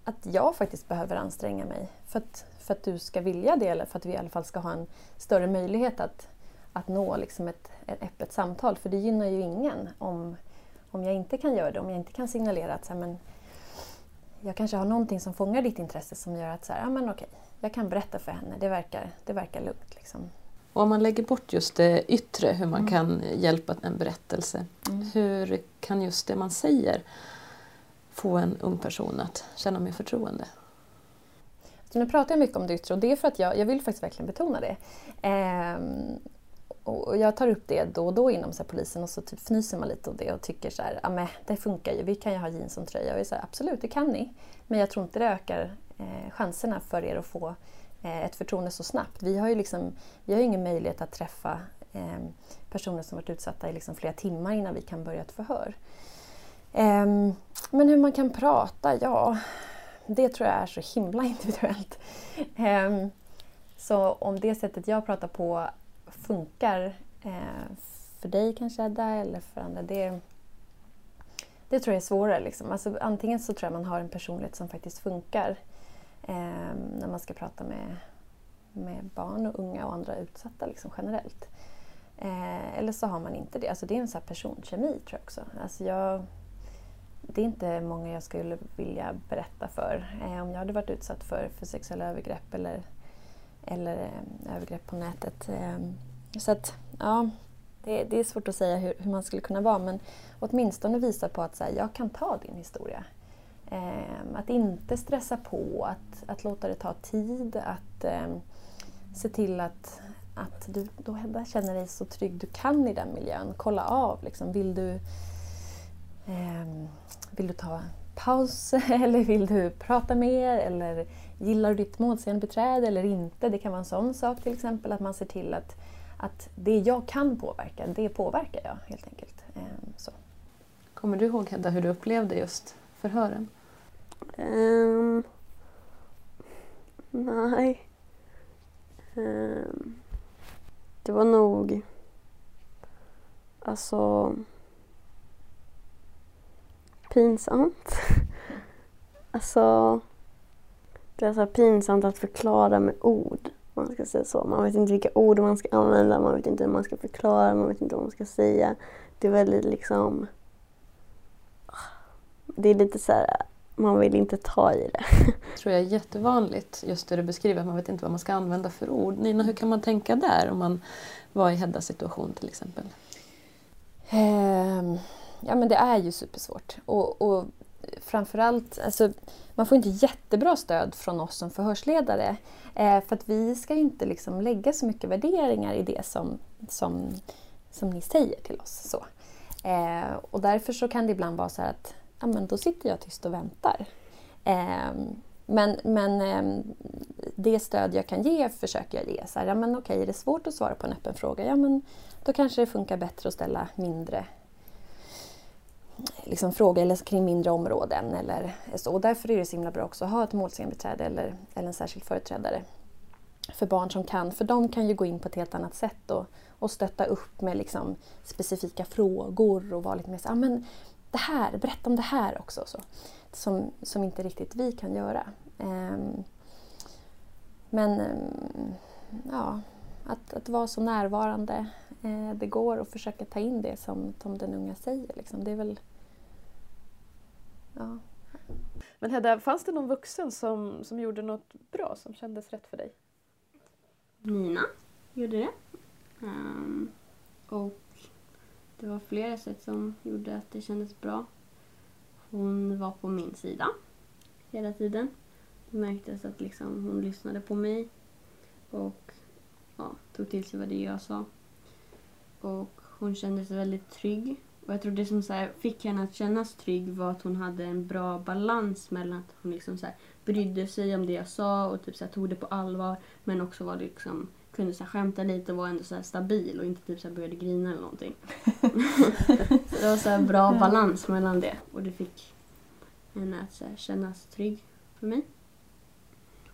att jag faktiskt behöver anstränga mig för att, för att du ska vilja det eller för att vi i alla fall ska ha en större möjlighet att, att nå liksom ett, ett öppet samtal. För det gynnar ju ingen om, om jag inte kan göra det, om jag inte kan signalera att så här, men, jag kanske har någonting som fångar ditt intresse som gör att så här, ja, men okej, jag kan berätta för henne, det verkar, det verkar lugnt. Liksom. Och om man lägger bort just det yttre, hur man Mm. kan hjälpa en berättelse, Mm. hur kan just det man säger få en ung person att känna mer förtroende? Så nu pratar jag mycket om det yttre och det är för att jag, jag vill faktiskt verkligen betona det. Ehm, och jag tar upp det då och då inom så här, polisen och så typ fnyser man lite åt det och tycker så här, ja men det funkar ju, vi kan ju ha jeans som tröja. Och jag säger absolut, det kan ni. Men jag tror inte det ökar eh, chanserna för er att få eh, ett förtroende så snabbt. Vi har ju liksom, vi har ingen möjlighet att träffa eh, personer som varit utsatta i liksom flera timmar innan vi kan börja ett förhör. Ehm, men hur man kan prata, ja, det tror jag är så himla (laughs) individuellt. Ehm, så om det sättet jag pratar på funkar eh, för dig kanske Edda eller för andra, det, det tror jag är svårare. Liksom. Alltså, antingen så tror jag man har en personlighet som faktiskt funkar ehm, när man ska prata med, med barn och unga och andra utsatta liksom, generellt. Eh, eller så har man inte det. Alltså, det är en så här personkemi tror jag också. Alltså, jag, det är inte många jag skulle vilja berätta för. Eh, om jag hade varit utsatt för, för sexuella övergrepp eller, eller eh, övergrepp på nätet. Eh, så att, ja, det, det är svårt att säga hur, hur man skulle kunna vara men åtminstone visa på att så här, jag kan ta din historia. Eh, att inte stressa på, att, att låta det ta tid, att eh, se till att, att du då Hedda känner dig så trygg du kan i den miljön. Kolla av, liksom, vill du vill du ta paus (laughs) eller vill du prata mer? Eller gillar du ditt målsägandebiträde eller inte? Det kan vara en sån sak till exempel, att man ser till att, att det jag kan påverka, det påverkar jag helt enkelt. Ehm, så. Kommer du ihåg Hedda hur du upplevde just förhören? Ehm, nej. Ehm, det var nog... Alltså... Pinsamt. (laughs) alltså... Det är så pinsamt att förklara med ord. om Man ska säga så. Man vet inte vilka ord man ska använda, man vet inte hur man ska förklara, man vet inte vad man ska säga. Det är väldigt liksom... Det är lite så här, man vill inte ta i det. (laughs) tror jag är jättevanligt, just det du beskriver, att man vet inte vad man ska använda för ord. Nina, hur kan man tänka där om man var i Heddas situation till exempel? Ehm, ja men det är ju supersvårt. Och, och framförallt, alltså, man får inte jättebra stöd från oss som förhörsledare. Eh, för att vi ska ju inte liksom lägga så mycket värderingar i det som, som, som ni säger till oss. Så. Eh, och därför så kan det ibland vara så här att ja, men då sitter jag tyst och väntar. Eh, men men ehm, det stöd jag kan ge försöker jag ge. Så här, ja, men okej, är det svårt att svara på en öppen fråga? Ja, men då kanske det funkar bättre att ställa mindre liksom, frågor eller kring mindre områden. Eller så. Och därför är det så himla bra också att ha ett målsägandebiträde eller, eller en särskild företrädare för barn som kan. För de kan ju gå in på ett helt annat sätt och, och stötta upp med liksom, specifika frågor och vara lite mer så ah, men det här, berätta om det här också. Så. Som, som inte riktigt vi kan göra. Ehm, men ehm, ja, att, att vara så närvarande eh, det går och försöka ta in det som, som den unga säger. Liksom. Det är väl... Ja. Men Hedda, fanns det någon vuxen som, som gjorde något bra, som kändes rätt för dig? Nina gjorde det. Ehm, och det var flera sätt som gjorde att det kändes bra. Hon var på min sida hela tiden. Det märktes att liksom hon lyssnade på mig och ja, tog till sig vad det jag sa. Och hon kände sig väldigt trygg. Och jag tror det som så här fick henne att kännas trygg var att hon hade en bra balans mellan att hon liksom så här brydde sig om det jag sa och typ så här tog det på allvar men också var liksom kunde så här skämta lite och var ändå så här stabil och inte typ så började grina eller någonting. så det var så bra balans mellan det och det fick henne att så kännas trygg för mig.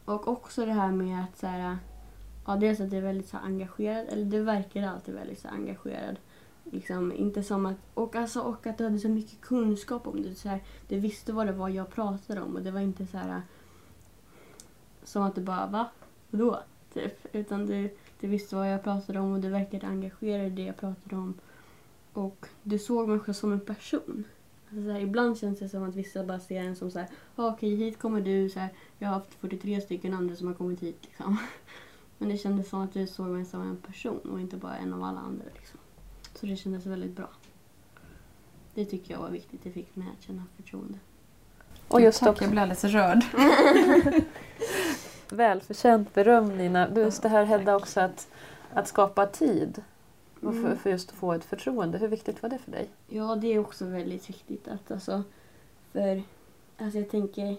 Och också det här med att så här, ja dels att det är väldigt så engagerad, eller det verkar alltid väldigt så engagerad. Liksom, inte som att, och, alltså, och att du hade så mycket kunskap om det. Så här, du visste vad det var jag pratade om och det var inte så här som att du bara va? Vadå? Typ. Utan du, du visste vad jag pratade om och du verkade engagerad i det jag pratade om. och du såg människan som en person. Alltså så här, ibland känns det som att vissa bara ser en som så här, ah, okej hit kommer du, så här, jag har haft 43 stycken andra som har kommit hit. Liksom. (laughs) Men det kändes som att du såg mig som en person och inte bara en av alla andra. Liksom. Så det kändes väldigt bra. Det tycker jag var viktigt, det fick mig att känna förtroende. Och just Tack, också jag blir alldeles rörd. (laughs) välförtjänt beröm Nina. Just det här Hedda också att, att skapa tid och för, Mm. för just att få ett förtroende. Hur viktigt var det för dig? Ja, det är också väldigt viktigt. Att, alltså, för alltså, jag tänker,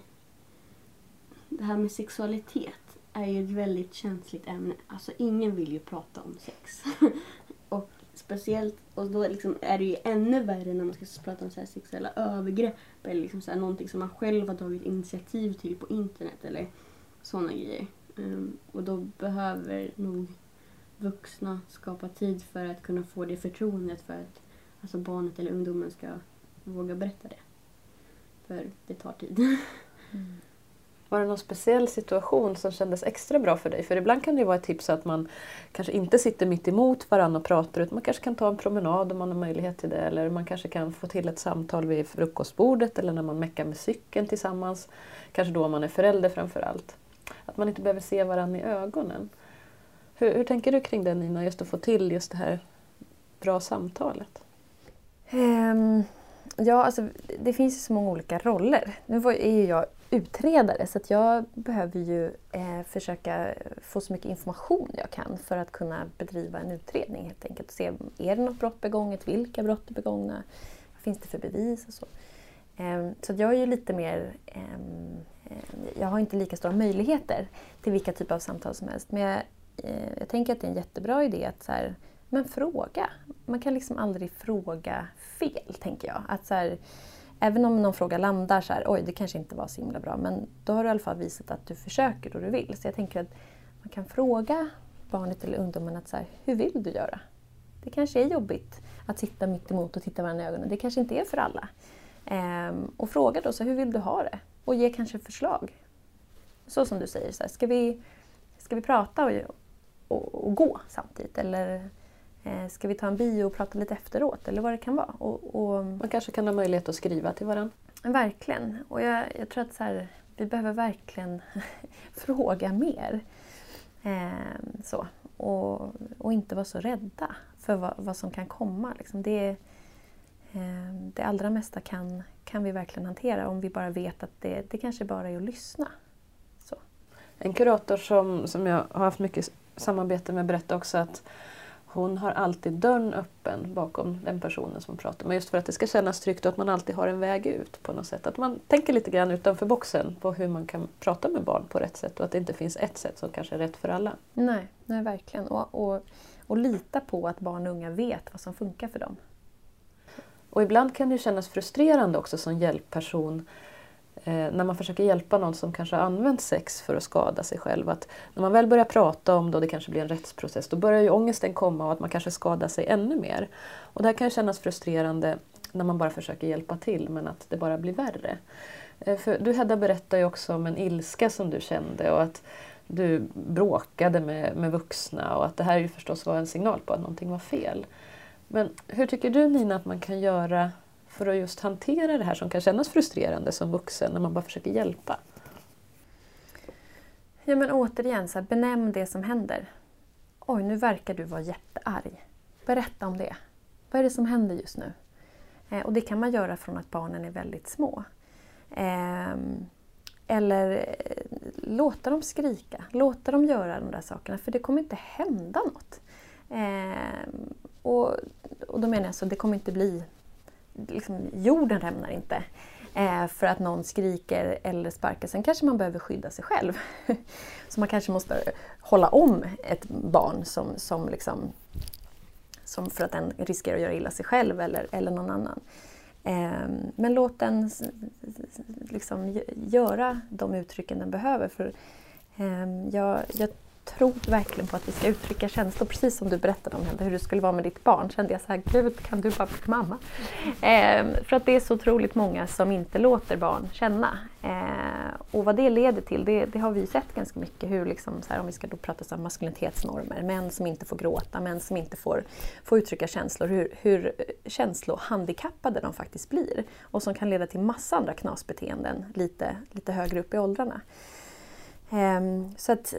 det här med sexualitet är ju ett väldigt känsligt ämne. Alltså ingen vill ju prata om sex. (laughs) speciellt, och då liksom är det ju ännu värre när man ska prata om så här sexuella övergrepp eller liksom så här någonting som man själv har tagit initiativ till på internet eller sådana grejer. Um, och då behöver nog vuxna skapa tid för att kunna få det förtroendet för att alltså barnet eller ungdomen ska våga berätta det. För det tar tid. (laughs) Mm. Var det någon speciell situation som kändes extra bra för dig? För ibland kan det ju vara ett tips att man kanske inte sitter mitt emot varandra och pratar utan man kanske kan ta en promenad om man har möjlighet till det. Eller man kanske kan få till ett samtal vid frukostbordet eller när man meckar med cykeln tillsammans. Kanske då man är förälder framför allt. Att man inte behöver se varandra i ögonen. Hur, hur tänker du kring det Nina, just att få till just det här bra samtalet? Um, ja, alltså, det finns ju så många olika roller. Nu är ju jag utredare så att jag behöver ju eh, försöka få så mycket information jag kan för att kunna bedriva en utredning helt enkelt. Se, är det något brott begånget? Vilka brott är begångna? Vad finns det för bevis och så? Eh, så att jag är ju lite mer... Ehm, eh, jag har inte lika stora möjligheter till vilka typer av samtal som helst. Men jag, eh, jag tänker att det är en jättebra idé att så här, men fråga. Man kan liksom aldrig fråga fel, tänker jag. Att så här, även om någon fråga landar så här, oj det kanske inte var så himla bra, men då har du i alla fall visat att du försöker och du vill. Så jag tänker att man kan fråga barnet eller ungdomen att så här, hur vill du göra? Det kanske är jobbigt att sitta mitt emot och titta varandra i ögonen. Det kanske inte är för alla. Ehm, och fråga då, så här, hur vill du ha det? Och ge kanske förslag. Så som du säger, så här, ska, vi, ska vi prata och, och, och gå samtidigt? Eller ska vi ta en bio och prata lite efteråt? Eller vad det kan vara. Och, och, Man kanske kan ha möjlighet att skriva till varandra. Verkligen. Och jag, jag tror att så här, vi behöver verkligen (laughs) fråga mer. Ehm, så. Och, och inte vara så rädda för vad, vad som kan komma. Liksom. Det, ehm, det allra mesta kan, kan vi verkligen hantera om vi bara vet att det, det kanske bara är att lyssna. Så. En kurator som, som jag har haft mycket samarbete med berättade också att hon har alltid dörren öppen bakom den personen som pratar med. Just för att det ska kännas tryggt och att man alltid har en väg ut på något sätt. Att man tänker lite grann utanför boxen på hur man kan prata med barn på rätt sätt och att det inte finns ett sätt som kanske är rätt för alla. Nej, nej verkligen. Och, och, och lita på att barn och unga vet vad som funkar för dem. Och ibland kan det kännas frustrerande också som hjälpperson Eh, när man försöker hjälpa någon som kanske har använt sex för att skada sig själv. Att när man väl börjar prata om det och det kanske blir en rättsprocess, då börjar ju ångesten komma och att man kanske skadar sig ännu mer. Och det här kan kännas frustrerande när man bara försöker hjälpa till men att det bara blir värre. Eh, för du Hedda berättade ju också om en ilska som du kände och att du bråkade med, med vuxna och att det här ju förstås var en signal på att någonting var fel. Men hur tycker du Nina att man kan göra för att just hantera det här som kan kännas frustrerande som vuxen när man bara försöker hjälpa? Ja men återigen, så här, benämn det som händer. Oj, nu verkar du vara jättearg. Berätta om det. Vad är det som händer just nu? Eh, och det kan man göra från att barnen är väldigt små. Eh, eller eh, låta dem skrika, låta dem göra de där sakerna för det kommer inte hända något. Ehm, och, och då menar jag så, det kommer inte bli... Liksom, jorden rämnar inte eh, för att någon skriker eller sparkar. Sen kanske man behöver skydda sig själv. (laughs) Så man kanske måste hålla om ett barn som, som, liksom, som för att den riskerar att göra illa sig själv eller, eller någon annan. Ehm, men låt den liksom göra de uttrycken den behöver. För ehm, jag, jag tror verkligen på att vi ska uttrycka känslor, precis som du berättade om hur det skulle vara med ditt barn. kände jag så här, gud kan du bara bli mamma? Eh, för att det är så otroligt många som inte låter barn känna. Eh, och vad det leder till, det, det, har vi sett ganska mycket. Hur liksom, så här, om vi ska då prata om maskulinitetsnormer, män som inte får gråta, män som inte får, får uttrycka känslor, hur, hur eh, känslohandikappade de faktiskt blir. Och som kan leda till massa andra knasbeteenden lite, lite högre upp i åldrarna. Ehm, så att,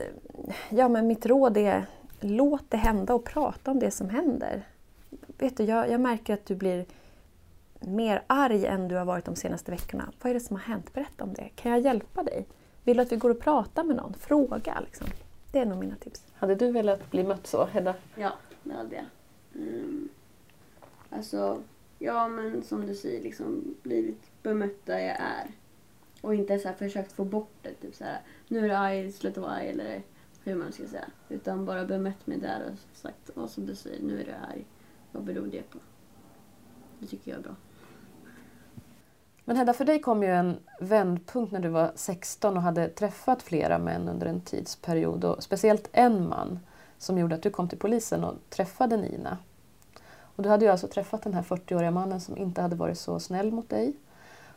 ja men mitt råd är låt det hända och prata om det som händer. Vet du, jag, jag märker att du blir mer arg än du har varit de senaste veckorna. Vad är det som har hänt? Berätta om det. Kan jag hjälpa dig? Vill du att vi går och pratar med någon? Fråga. Liksom. Det är nog mina tips. Hade du velat bli mött så, Hedda? Ja, det hade jag. Mm. Alltså, ja men som du säger, liksom blivit bemött där jag är. Och inte så här försökt få bort det. Typ så här, nu är du arg, sluta vara arg eller hur man ska säga. Utan bara bemött mig där och sagt, vad som du säger, nu är du arg. Vad beror det på? Det tycker jag är bra. Men Hedda, för dig kom ju en vändpunkt när du var 16 och hade träffat flera män under en tidsperiod. Och speciellt en man som gjorde att du kom till polisen och träffade Nina. Och du hade ju alltså träffat den här 40-åriga mannen som inte hade varit så snäll mot dig.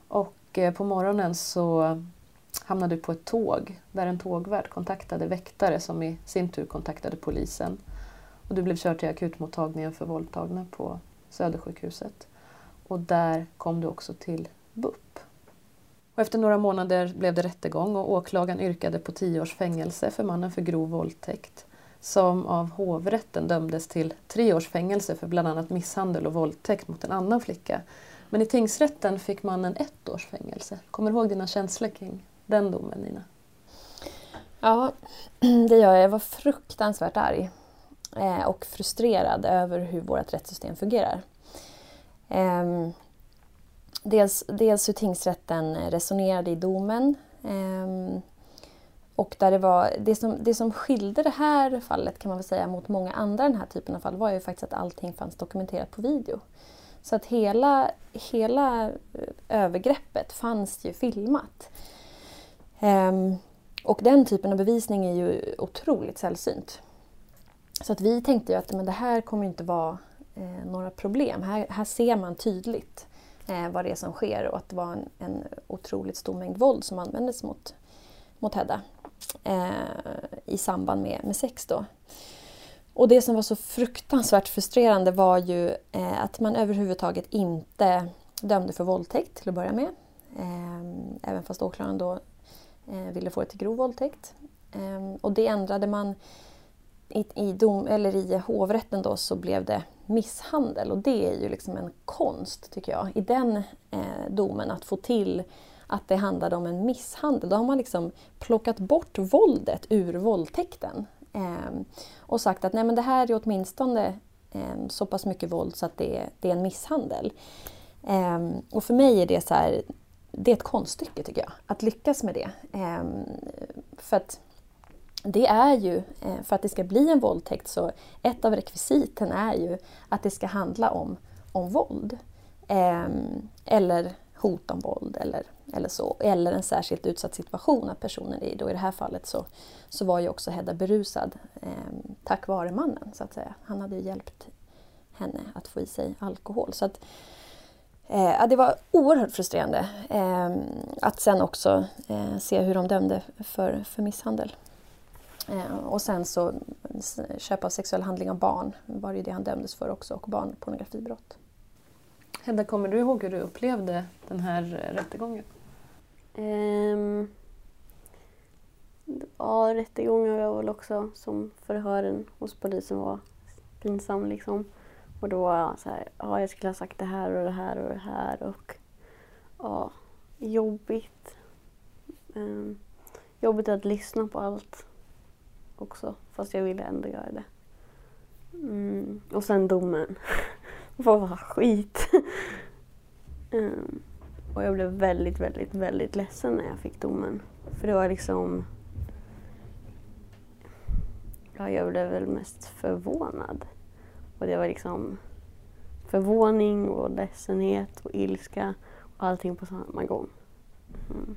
Och Eh, på morgonen så hamnade du på ett tåg där en tågvärd kontaktade väktare som i sin tur kontaktade polisen. Och du blev körd till akutmottagningen för våldtagna på Södersjukhuset. Och där kom du också till BUP. Och efter några månader blev det rättegång och åklagaren yrkade på tio års fängelse för mannen för grov våldtäkt som av hovrätten dömdes till tre års fängelse för bland annat misshandel och våldtäkt mot en annan flicka. Men i tingsrätten fick mannen ett års fängelse. Kommer du ihåg dina känslor kring den domen, Nina? Ja, (clears throat) det gör jag. Jag var fruktansvärt arg eh, och frustrerad över hur vårt rättssystem fungerar. Ehm, dels, dels hur tingsrätten resonerade i domen ehm, och där det, var, det, som, det som skilde det här fallet kan man väl säga mot många andra den här typen av fall var ju faktiskt att allting fanns dokumenterat på video. Så att hela, hela övergreppet fanns ju filmat. Ehm, och den typen av bevisning är ju otroligt sällsynt. Så att vi tänkte ju att men det här kommer inte vara eh, några problem. Här, här ser man tydligt eh, vad det är som sker och att det var en, en otroligt stor mängd våld som användes mot, mot Hedda eh, i samband med, med sex. Då. Och det som var så fruktansvärt frustrerande var ju eh, att man överhuvudtaget inte dömde för våldtäkt till att börja med. Eh, även fast åklagaren då eh, ville få det till grov våldtäkt. Eh, och det ändrade man i, i, dom, eller i hovrätten då så blev det misshandel och det är ju liksom en konst tycker jag i den eh, domen att få till att det handlade om en misshandel. Då har man liksom plockat bort våldet ur våldtäkten Ehm, och sagt att nej men det här är åtminstone ehm, så pass mycket våld så att det, det är en misshandel. Ehm, och för mig är det så här, det är ett konststycke tycker jag, att lyckas med det. För att det är ju, eh, för att det ska bli en våldtäkt så ett av rekvisiten är ju att det ska handla om, om våld. Eller hot om våld eller, eller så. Eller en särskilt utsatt situation att personen är i. Då I det här fallet så, så var ju också Hedda berusad eh, tack vare mannen så att säga. Han hade ju hjälpt henne att få i sig alkohol. Så att, eh, det var oerhört frustrerande eh, att sen också eh, se hur de dömde för, för misshandel. Eh, och sen så köp av sexuell handling av barn var det ju det han dömdes för också och barnpornografibrott. Hedda, kommer du ihåg hur du upplevde den här rättegången? Um, ja, rättegången var väl också som förhören hos polisen var pinsam liksom. Och då var jag så här, ja jag skulle ha sagt det här och det här och det här och ja, jobbigt. Um, jobbigt att lyssna på allt också, fast jag ville ändå göra det. Mm. Och sen domen. (laughs) Vad skit. um, (laughs) och jag blev väldigt, väldigt, väldigt ledsen när jag fick domen. För det var liksom... Ja, jag blev väl mest förvånad. Och det var liksom förvåning och ledsenhet och ilska och allting på samma gång. Mm.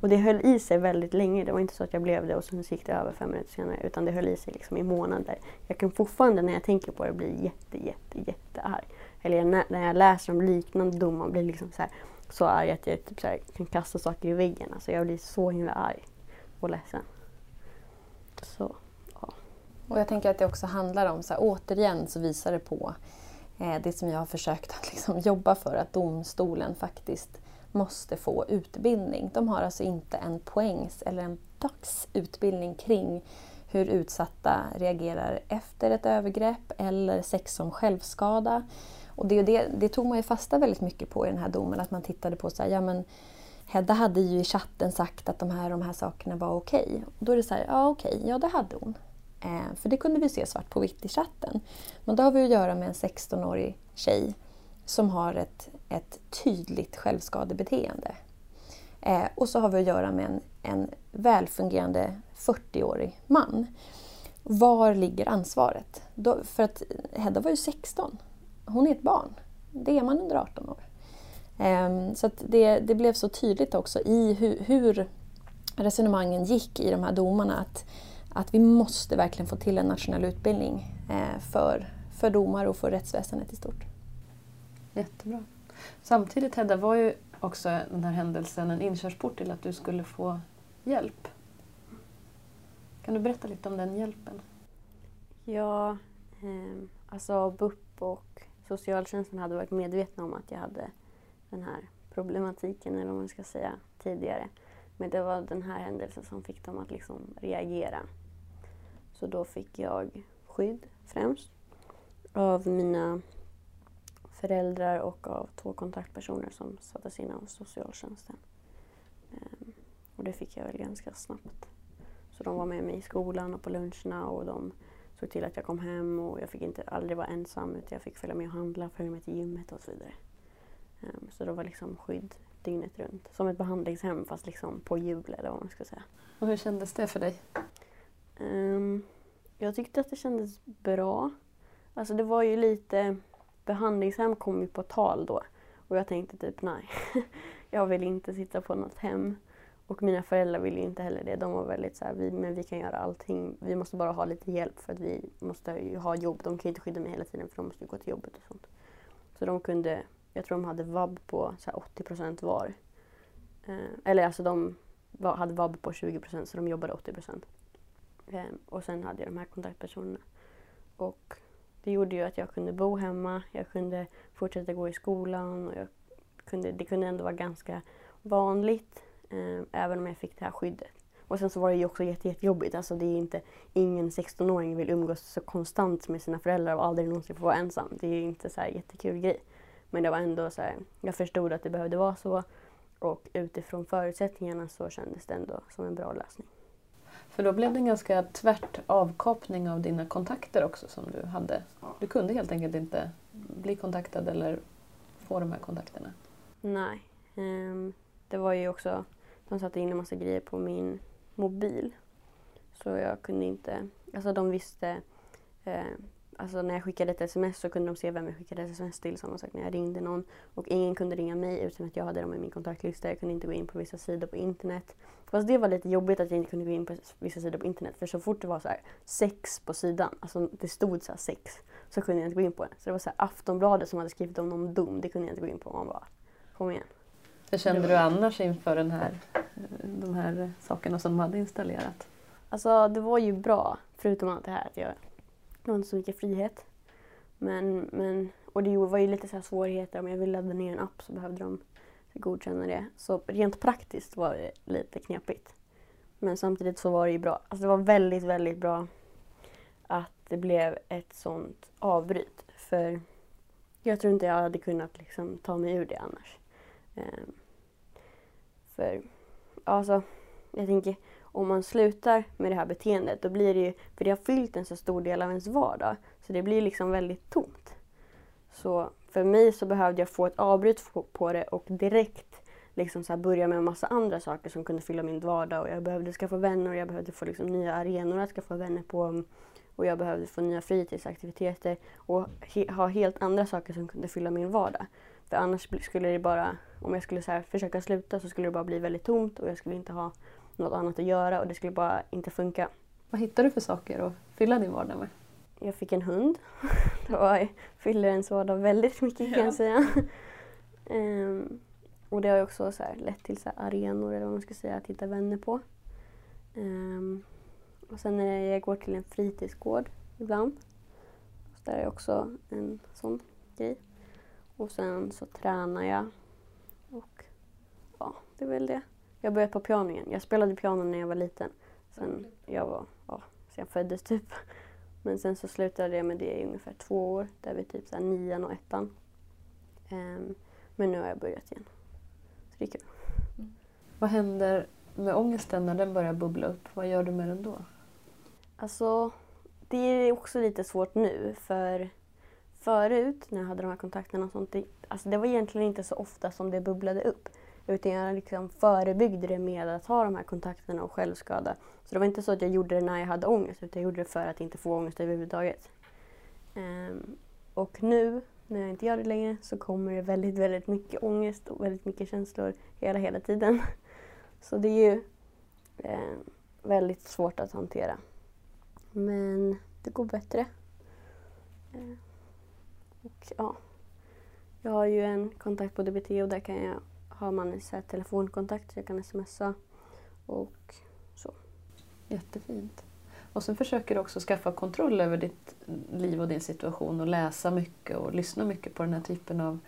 Och det höll i sig väldigt länge. Det var inte så att jag blev det och sen gick det över fem minuter senare. Utan det höll i sig liksom i månader. Jag kan fortfarande när jag tänker på det bli jätte, jätte, jättearg. Eller när, när jag läser om liknande domar blir liksom så, här, så arg att jag typ så här, kan kasta saker i väggen. Alltså jag blir så himla arg och ledsen. Så, ja. Och jag tänker att det också handlar om, så här, återigen så visar det på eh, det som jag har försökt att liksom (laughs) jobba för, att domstolen faktiskt måste få utbildning. De har alltså inte en poängs eller en dagsutbildning kring hur utsatta reagerar efter ett övergrepp eller sex som självskada. Och det, det, det tog man ju fasta väldigt mycket på i den här domen, att man tittade på så här, ja men Hedda hade ju i chatten sagt att de här, de här sakerna var okej. Okay. då är det så här, ja okej, okay, ja det hade hon. Eh, för det kunde vi se svart på vitt i chatten. Men då har vi att göra med en 16-årig tjej som har ett, ett tydligt självskadebeteende. Eh, och så har vi att göra med en, en välfungerande 40-årig man. Var ligger ansvaret? Då, för att Hedda var ju 16. Hon är ett barn. Det är man under 18 år. Eh, så det, det blev så tydligt också i hur, hur resonemangen gick i de här domarna att, att vi måste verkligen få till en nationell utbildning eh, för, för domare och för rättsväsendet i stort. Jättebra. Samtidigt Hedda var ju också den här händelsen en inkörsport till att du skulle få hjälp. Kan du berätta lite om den hjälpen? Ja, eh, alltså BUP och socialtjänsten hade varit medvetna om att jag hade den här problematiken, eller vad man ska säga, tidigare. Men det var den här händelsen som fick dem att liksom reagera. Så då fick jag skydd främst av mina föräldrar och av två kontaktpersoner som sattes in av socialtjänsten. Ehm, och det fick jag väl ganska snabbt. Så de var med mig i skolan och på luncherna och de såg till att jag kom hem och jag fick inte aldrig vara ensam utan jag fick följa med och handla, följa med till gymmet och så vidare. Ehm, så det var liksom skydd dygnet runt. Som ett behandlingshem fast liksom på hjul eller vad man ska säga. Och hur kändes det för dig? Um, jag tyckte att det kändes bra. Alltså det var ju lite behandlingshem kom ju på tal då. Och jag tänkte typ nej, (laughs) jag vill inte sitta på något hem. Och mina föräldrar ville inte heller det. De var väldigt så här, vi, men vi kan göra allting. Vi måste bara ha lite hjälp för att vi måste ju ha jobb. De kan ju inte skydda mig hela tiden för de måste gå till jobbet och sånt. Så de kunde, jag tror de hade vab på så 80 procent var. Eh, eller alltså de var, hade vab på 20 procent så de jobbade 80 procent. Eh, och sen hade jag de här kontaktpersonerna. Och det gjorde ju att jag kunde bo hemma, jag kunde fortsätta gå i skolan och jag kunde, det kunde ändå vara ganska vanligt även om jag fick det här skyddet. Och sen så var det ju också jätte, jättejobbigt. Alltså det är inte, ingen 16-åring vill umgås så konstant med sina föräldrar och aldrig någonsin få vara ensam. Det är ju inte så här jättekul grej. Men det var ändå så här, jag förstod att det behövde vara så och utifrån förutsättningarna så kändes det ändå som en bra lösning. För då blev det en ganska tvärt avkopning av dina kontakter också som du hade. Du kunde helt enkelt inte bli kontaktad eller få de här kontakterna. Nej. Um, det var ju också, de satte in en massa grejer på min mobil. Så jag kunde inte, alltså de visste eh, Alltså när jag skickade ett sms så kunde de se vem jag skickade ett sms till. Samma sak när jag ringde någon. Och ingen kunde ringa mig utan att jag hade dem i min kontaktlista. Jag kunde inte gå in på vissa sidor på internet. Fast det var lite jobbigt att jag inte kunde gå in på vissa sidor på internet. För så fort det var så här sex på sidan, alltså det stod så här sex, så kunde jag inte gå in på det. Så det var så här Aftonbladet som hade skrivit om någon dum, det kunde jag inte gå in på. Man bara, kom igen. Hur kände du annars inför den här, de här sakerna som de hade installerat? Alltså det var ju bra, förutom allt det här att jag det var inte så mycket frihet. Men, men, och det var ju lite så svårigheter. Om jag ville ladda ner en app så behövde de godkänna det. Så rent praktiskt var det lite knepigt. Men samtidigt så var det ju bra. Alltså det var väldigt, väldigt bra att det blev ett sånt avbryt. För jag tror inte jag hade kunnat liksom ta mig ur det annars. Um, för alltså, jag tänker om man slutar med det här beteendet då blir det ju, för det har fyllt en så stor del av ens vardag, så det blir liksom väldigt tomt. Så för mig så behövde jag få ett avbryt på det och direkt liksom så börja med en massa andra saker som kunde fylla min vardag. Och jag behövde skaffa vänner och jag behövde få liksom nya arenor att skaffa vänner på. Och jag behövde få nya fritidsaktiviteter och he ha helt andra saker som kunde fylla min vardag. För annars skulle det bara, om jag skulle så försöka sluta så skulle det bara bli väldigt tomt och jag skulle inte ha något annat att göra och det skulle bara inte funka. Vad hittar du för saker att fylla din vardag med? Jag fick en hund. (laughs) Det fyller ens vardag väldigt mycket kan jag säga. Ehm, och det har ju också så här, lett till så arenor eller vad man ska säga att hitta vänner på. Ehm, och sen när jag går till en fritidsgård ibland. Så där är också en sån grej. Och sen så tränar jag. Och ja, det är väl det. Jag börjat på piano igen. Jag spelade piano när jag var liten. Sen jag var, ja, sen jag föddes typ. Men sen så slutade jag med det i ungefär två år. Där vi typ så här nian och ettan. Ehm, men nu har jag börjat igen. Så det är kul. Vad händer med ångesten när den börjar bubbla upp? Vad gör du med den då? Alltså, det är också lite svårt nu för förut när jag hade de här kontakterna och sånt, det, alltså det var egentligen inte så ofta som det bubblade upp. Utan jag liksom förebyggde det med att ha de här kontakterna och självskada. Så det var inte så att jag gjorde det när jag hade ångest utan jag gjorde det för att inte få ångest överhuvudtaget. Um, och nu när jag inte gör det längre så kommer det väldigt, väldigt mycket ångest och väldigt mycket känslor hela, hela tiden. (laughs) Så det är ju eh, väldigt svårt att hantera. Men det går bättre. Eh, och ja, jag har ju en kontakt på DBT och där kan jag, har man så telefonkontakt så jag kan smsa. Och Jättefint. Och sen försöker du också skaffa kontroll över ditt liv och din situation och läsa mycket och lyssna mycket på den här typen av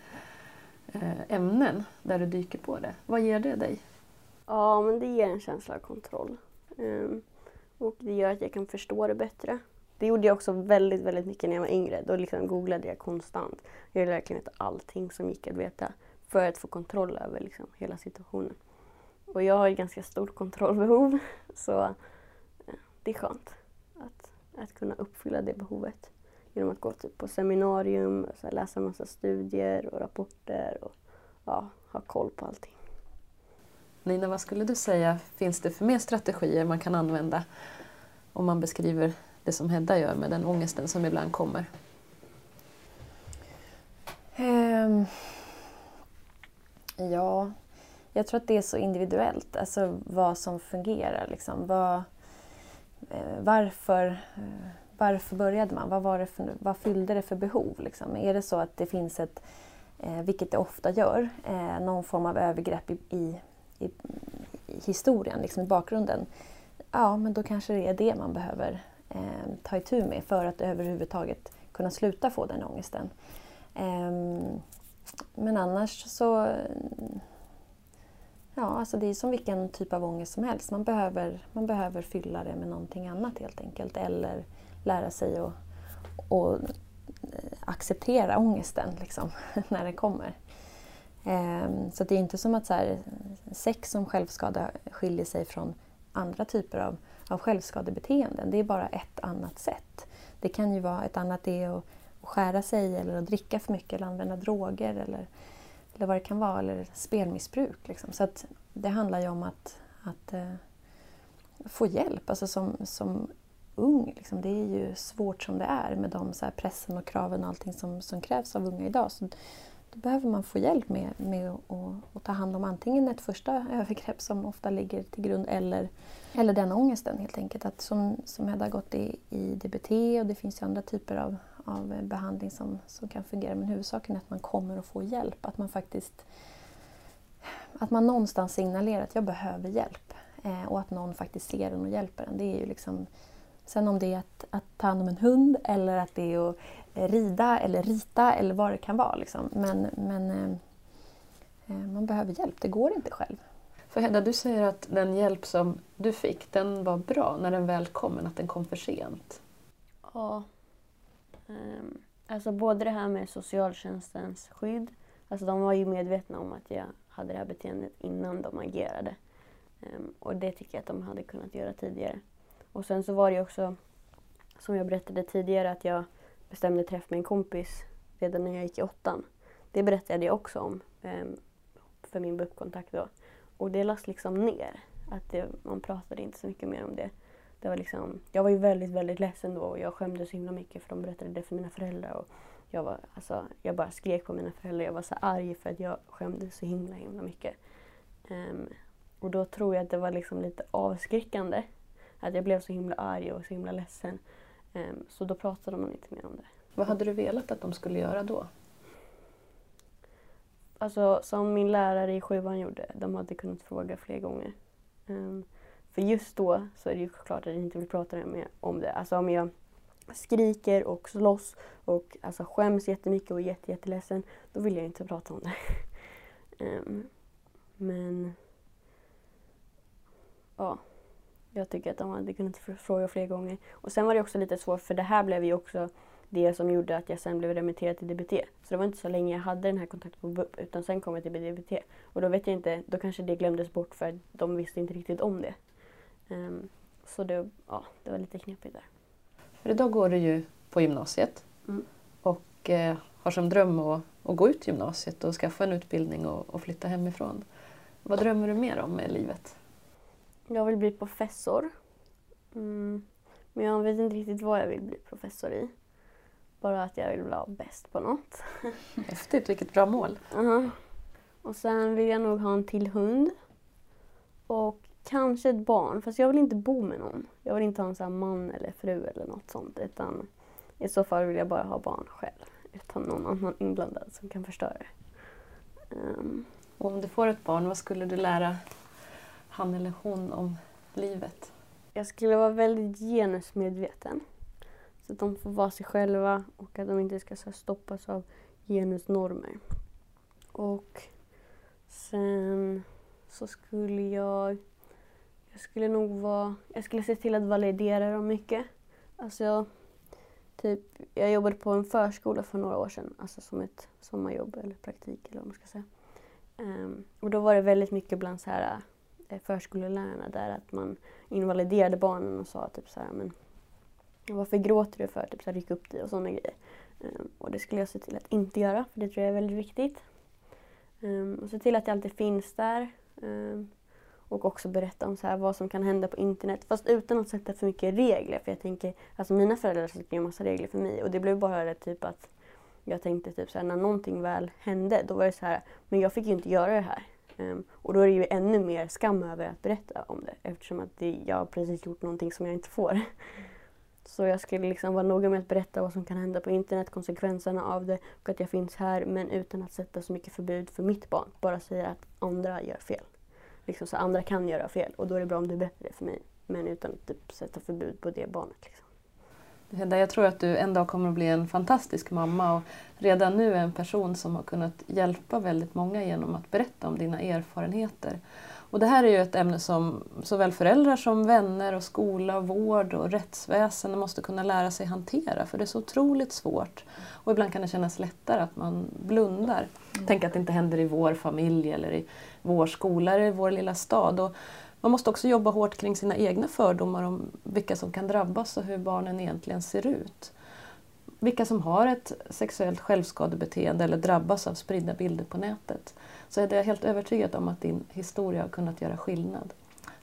eh, ämnen där du dyker på det. Vad ger det dig? ja, men det ger en känsla av kontroll. Ehm, och det gör att jag kan förstå det bättre. Det gjorde jag också väldigt, väldigt mycket när jag var yngre. Då liksom googlade jag konstant. Jag ville verkligen veta allting som gick att veta för att få kontroll över liksom hela situationen. Och jag har ett ganska stort kontrollbehov (laughs) så det är skönt att, att kunna uppfylla det behovet genom att gå typ på seminarium, så läsa en massa studier och rapporter och ja, ha koll på allting. Nina, vad skulle du säga finns det för mer strategier man kan använda om man beskriver det som Hedda gör med den ångesten som ibland kommer? Um, ja, jag tror att det är så individuellt, alltså vad som fungerar. Liksom. Vad, eh, varför, eh, varför började man? Vad, var det för, vad fyllde det för behov? Liksom? Är det så att det finns ett, eh, vilket det ofta gör, någon form av övergrepp i, i, i, i historien, liksom i bakgrunden, ja, men då kanske det är det man behöver eh, ta itu med för att överhuvudtaget kunna sluta få den ångesten. Ehm, men annars så... Ja, alltså det är som vilken typ av ångest som helst. Man behöver, man behöver fylla det med någonting annat helt enkelt. Eller lära sig att att eh, acceptera ångesten liksom, (laughs) när den kommer. Ehm, så det är inte som att så här, sex som självskada skiljer sig från andra typer av, av självskadebeteenden. Det är bara ett annat sätt. Det kan ju vara ett annat det att att skära sig eller att dricka för mycket eller använda droger eller, eller vad det kan vara, eller spelmissbruk. Liksom. Så att det handlar ju om att, att eh, få hjälp. Alltså som, som ung, liksom, det är ju svårt som det är med de så här pressen och kraven och allting som, som krävs av unga idag. Så då behöver man få hjälp med, med att, ta hand om antingen ett första övergrepp som ofta ligger till grund eller, eller den ångesten helt enkelt. Att som, som Hedda har gått i, i DBT och det finns ju andra typer av, av behandling som, som kan fungera. Men huvudsaken är att man kommer att få hjälp. Att man faktiskt att man någonstans signalerar att jag behöver hjälp. Eh, och att någon faktiskt ser en och hjälper en. Det är ju liksom, sen om det är att, att ta hand om en hund eller att det är att rida eller rita eller vad det kan vara. Liksom. Men, men eh, eh, man behöver hjälp, det går inte själv. För Hedda, du säger att den hjälp som du fick, den var bra när den väl kom, men att den kom för sent. Ja. Ehm, alltså både det här med socialtjänstens skydd. Alltså de var ju medvetna om att jag hade det här beteendet innan de agerade. Ehm, och det tycker jag att de hade kunnat göra tidigare. Och sen så var det ju också, som jag berättade tidigare, att jag bestämde träff med en kompis redan när jag gick i åttan. Det berättade jag också om ehm, för min BUP-kontakt då. Och det lades liksom ner. Att det, man pratade inte så mycket mer om det. det var liksom, jag var ju väldigt, väldigt ledsen då och jag skämdes så himla mycket för de berättade det för mina föräldrar. Och jag, var, alltså, jag bara skrek på mina föräldrar. Jag var så arg för att jag skämdes så himla himla mycket. Um, och då tror jag att det var liksom lite avskräckande. Att jag blev så himla arg och så himla ledsen. Um, så då pratade man inte mer om det. Vad hade du velat att de skulle göra då? Alltså som min lärare i sjuan gjorde, de hade kunnat fråga fler gånger. Um, för just då så är det ju klart att jag inte vill prata med om det. Alltså om jag skriker och slåss och alltså skäms jättemycket och är jätte, jätteledsen, då vill jag inte prata om det. um, (laughs) men ja, jag tycker att de hade kunnat fråga fler gånger. Och sen var det också lite svårt för det här blev ju också det som gjorde att jag sen blev remitterad till DBT. Så det var inte så länge jag hade den här kontakten på BUP utan sen kom jag till DBT. Och då vet jag inte, då kanske det glömdes bort för de visste inte riktigt om det. Um, så det, ja, det var lite knepigt där. För idag går du ju på gymnasiet mm. och eh, har som dröm att, att, gå ut gymnasiet och skaffa en utbildning och, och flytta hemifrån. Vad drömmer du mer om med livet? Jag vill bli professor. Mm. Men jag vet inte riktigt vad jag vill bli professor i. Bara att jag vill vara bäst på något. (laughs) Häftigt, vilket bra mål. Uh -huh. Och sen vill jag nog ha en till hund. Och kanske ett barn, fast jag vill inte bo med någon. Jag vill inte ha en sån man eller fru eller något sånt. Utan i så fall vill jag bara ha barn själv. Utan någon annan inblandad som kan förstöra det. Um. Och om du får ett barn, vad skulle du lära han eller hon om livet? Jag skulle vara väldigt genusmedveten. Så att de får vara sig själva och att de inte ska så stoppas av genusnormer. Och sen så skulle jag... Jag skulle nog vara... Jag skulle se till att validera dem mycket. Alltså, typ, jag jobbade på en förskola för några år sedan, alltså som ett sommarjobb eller praktik eller vad man ska säga. Um, och då var det väldigt mycket bland så här, Eh, förskolelärarna där att man invaliderade barnen och sa typ så här, men varför gråter du för? Typ så här, ryck upp dig och sådana grejer. Um, och det skulle jag se till att inte göra, för det tror jag är väldigt viktigt. Um, och se till att det alltid finns där. Um, och också berätta om så här, vad som kan hända på internet. Fast utan att sätta för mycket regler. För jag tänker, alltså mina föräldrar satte ju en massa regler för mig. Och det blev bara det typ att jag tänkte typ så här, när någonting väl hände, då var det så här, men jag fick ju inte göra det här. Um, och då är det ju ännu mer skam över att berätta om det eftersom att det, jag har precis gjort någonting som jag inte får. Så jag skulle liksom vara noga med att berätta vad som kan hända på internet, konsekvenserna av det och att jag finns här men utan att sätta så mycket förbud för mitt barn. Bara säga att andra gör fel. Liksom, så andra kan göra fel och då är det bra om du berättar det för mig. Men utan att typ, sätta förbud på det barnet. Liksom. Hedda, jag tror att du en dag kommer att bli en fantastisk mamma och redan nu är en person som har kunnat hjälpa väldigt många genom att berätta om dina erfarenheter. Och det här är ju ett ämne som såväl föräldrar som vänner och skola, vård och rättsväsende måste kunna lära sig hantera för det är så otroligt svårt. Och ibland kan det kännas lättare att man blundar. Mm. Tänk att det inte händer i vår familj eller i vår skola eller i vår lilla stad. Och man måste också jobba hårt kring sina egna fördomar om vilka som kan drabbas och hur barnen egentligen ser ut. Vilka som har ett sexuellt självskadebeteende eller drabbas av spridda bilder på nätet så är det helt övertygad om att din historia har kunnat göra skillnad.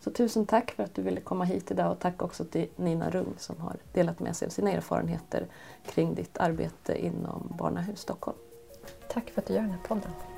Så tusen tack för att du ville komma hit idag och tack också till Nina Rung som har delat med sig av sina erfarenheter kring ditt arbete inom Barnahus Stockholm. Tack för att du gör den här podden.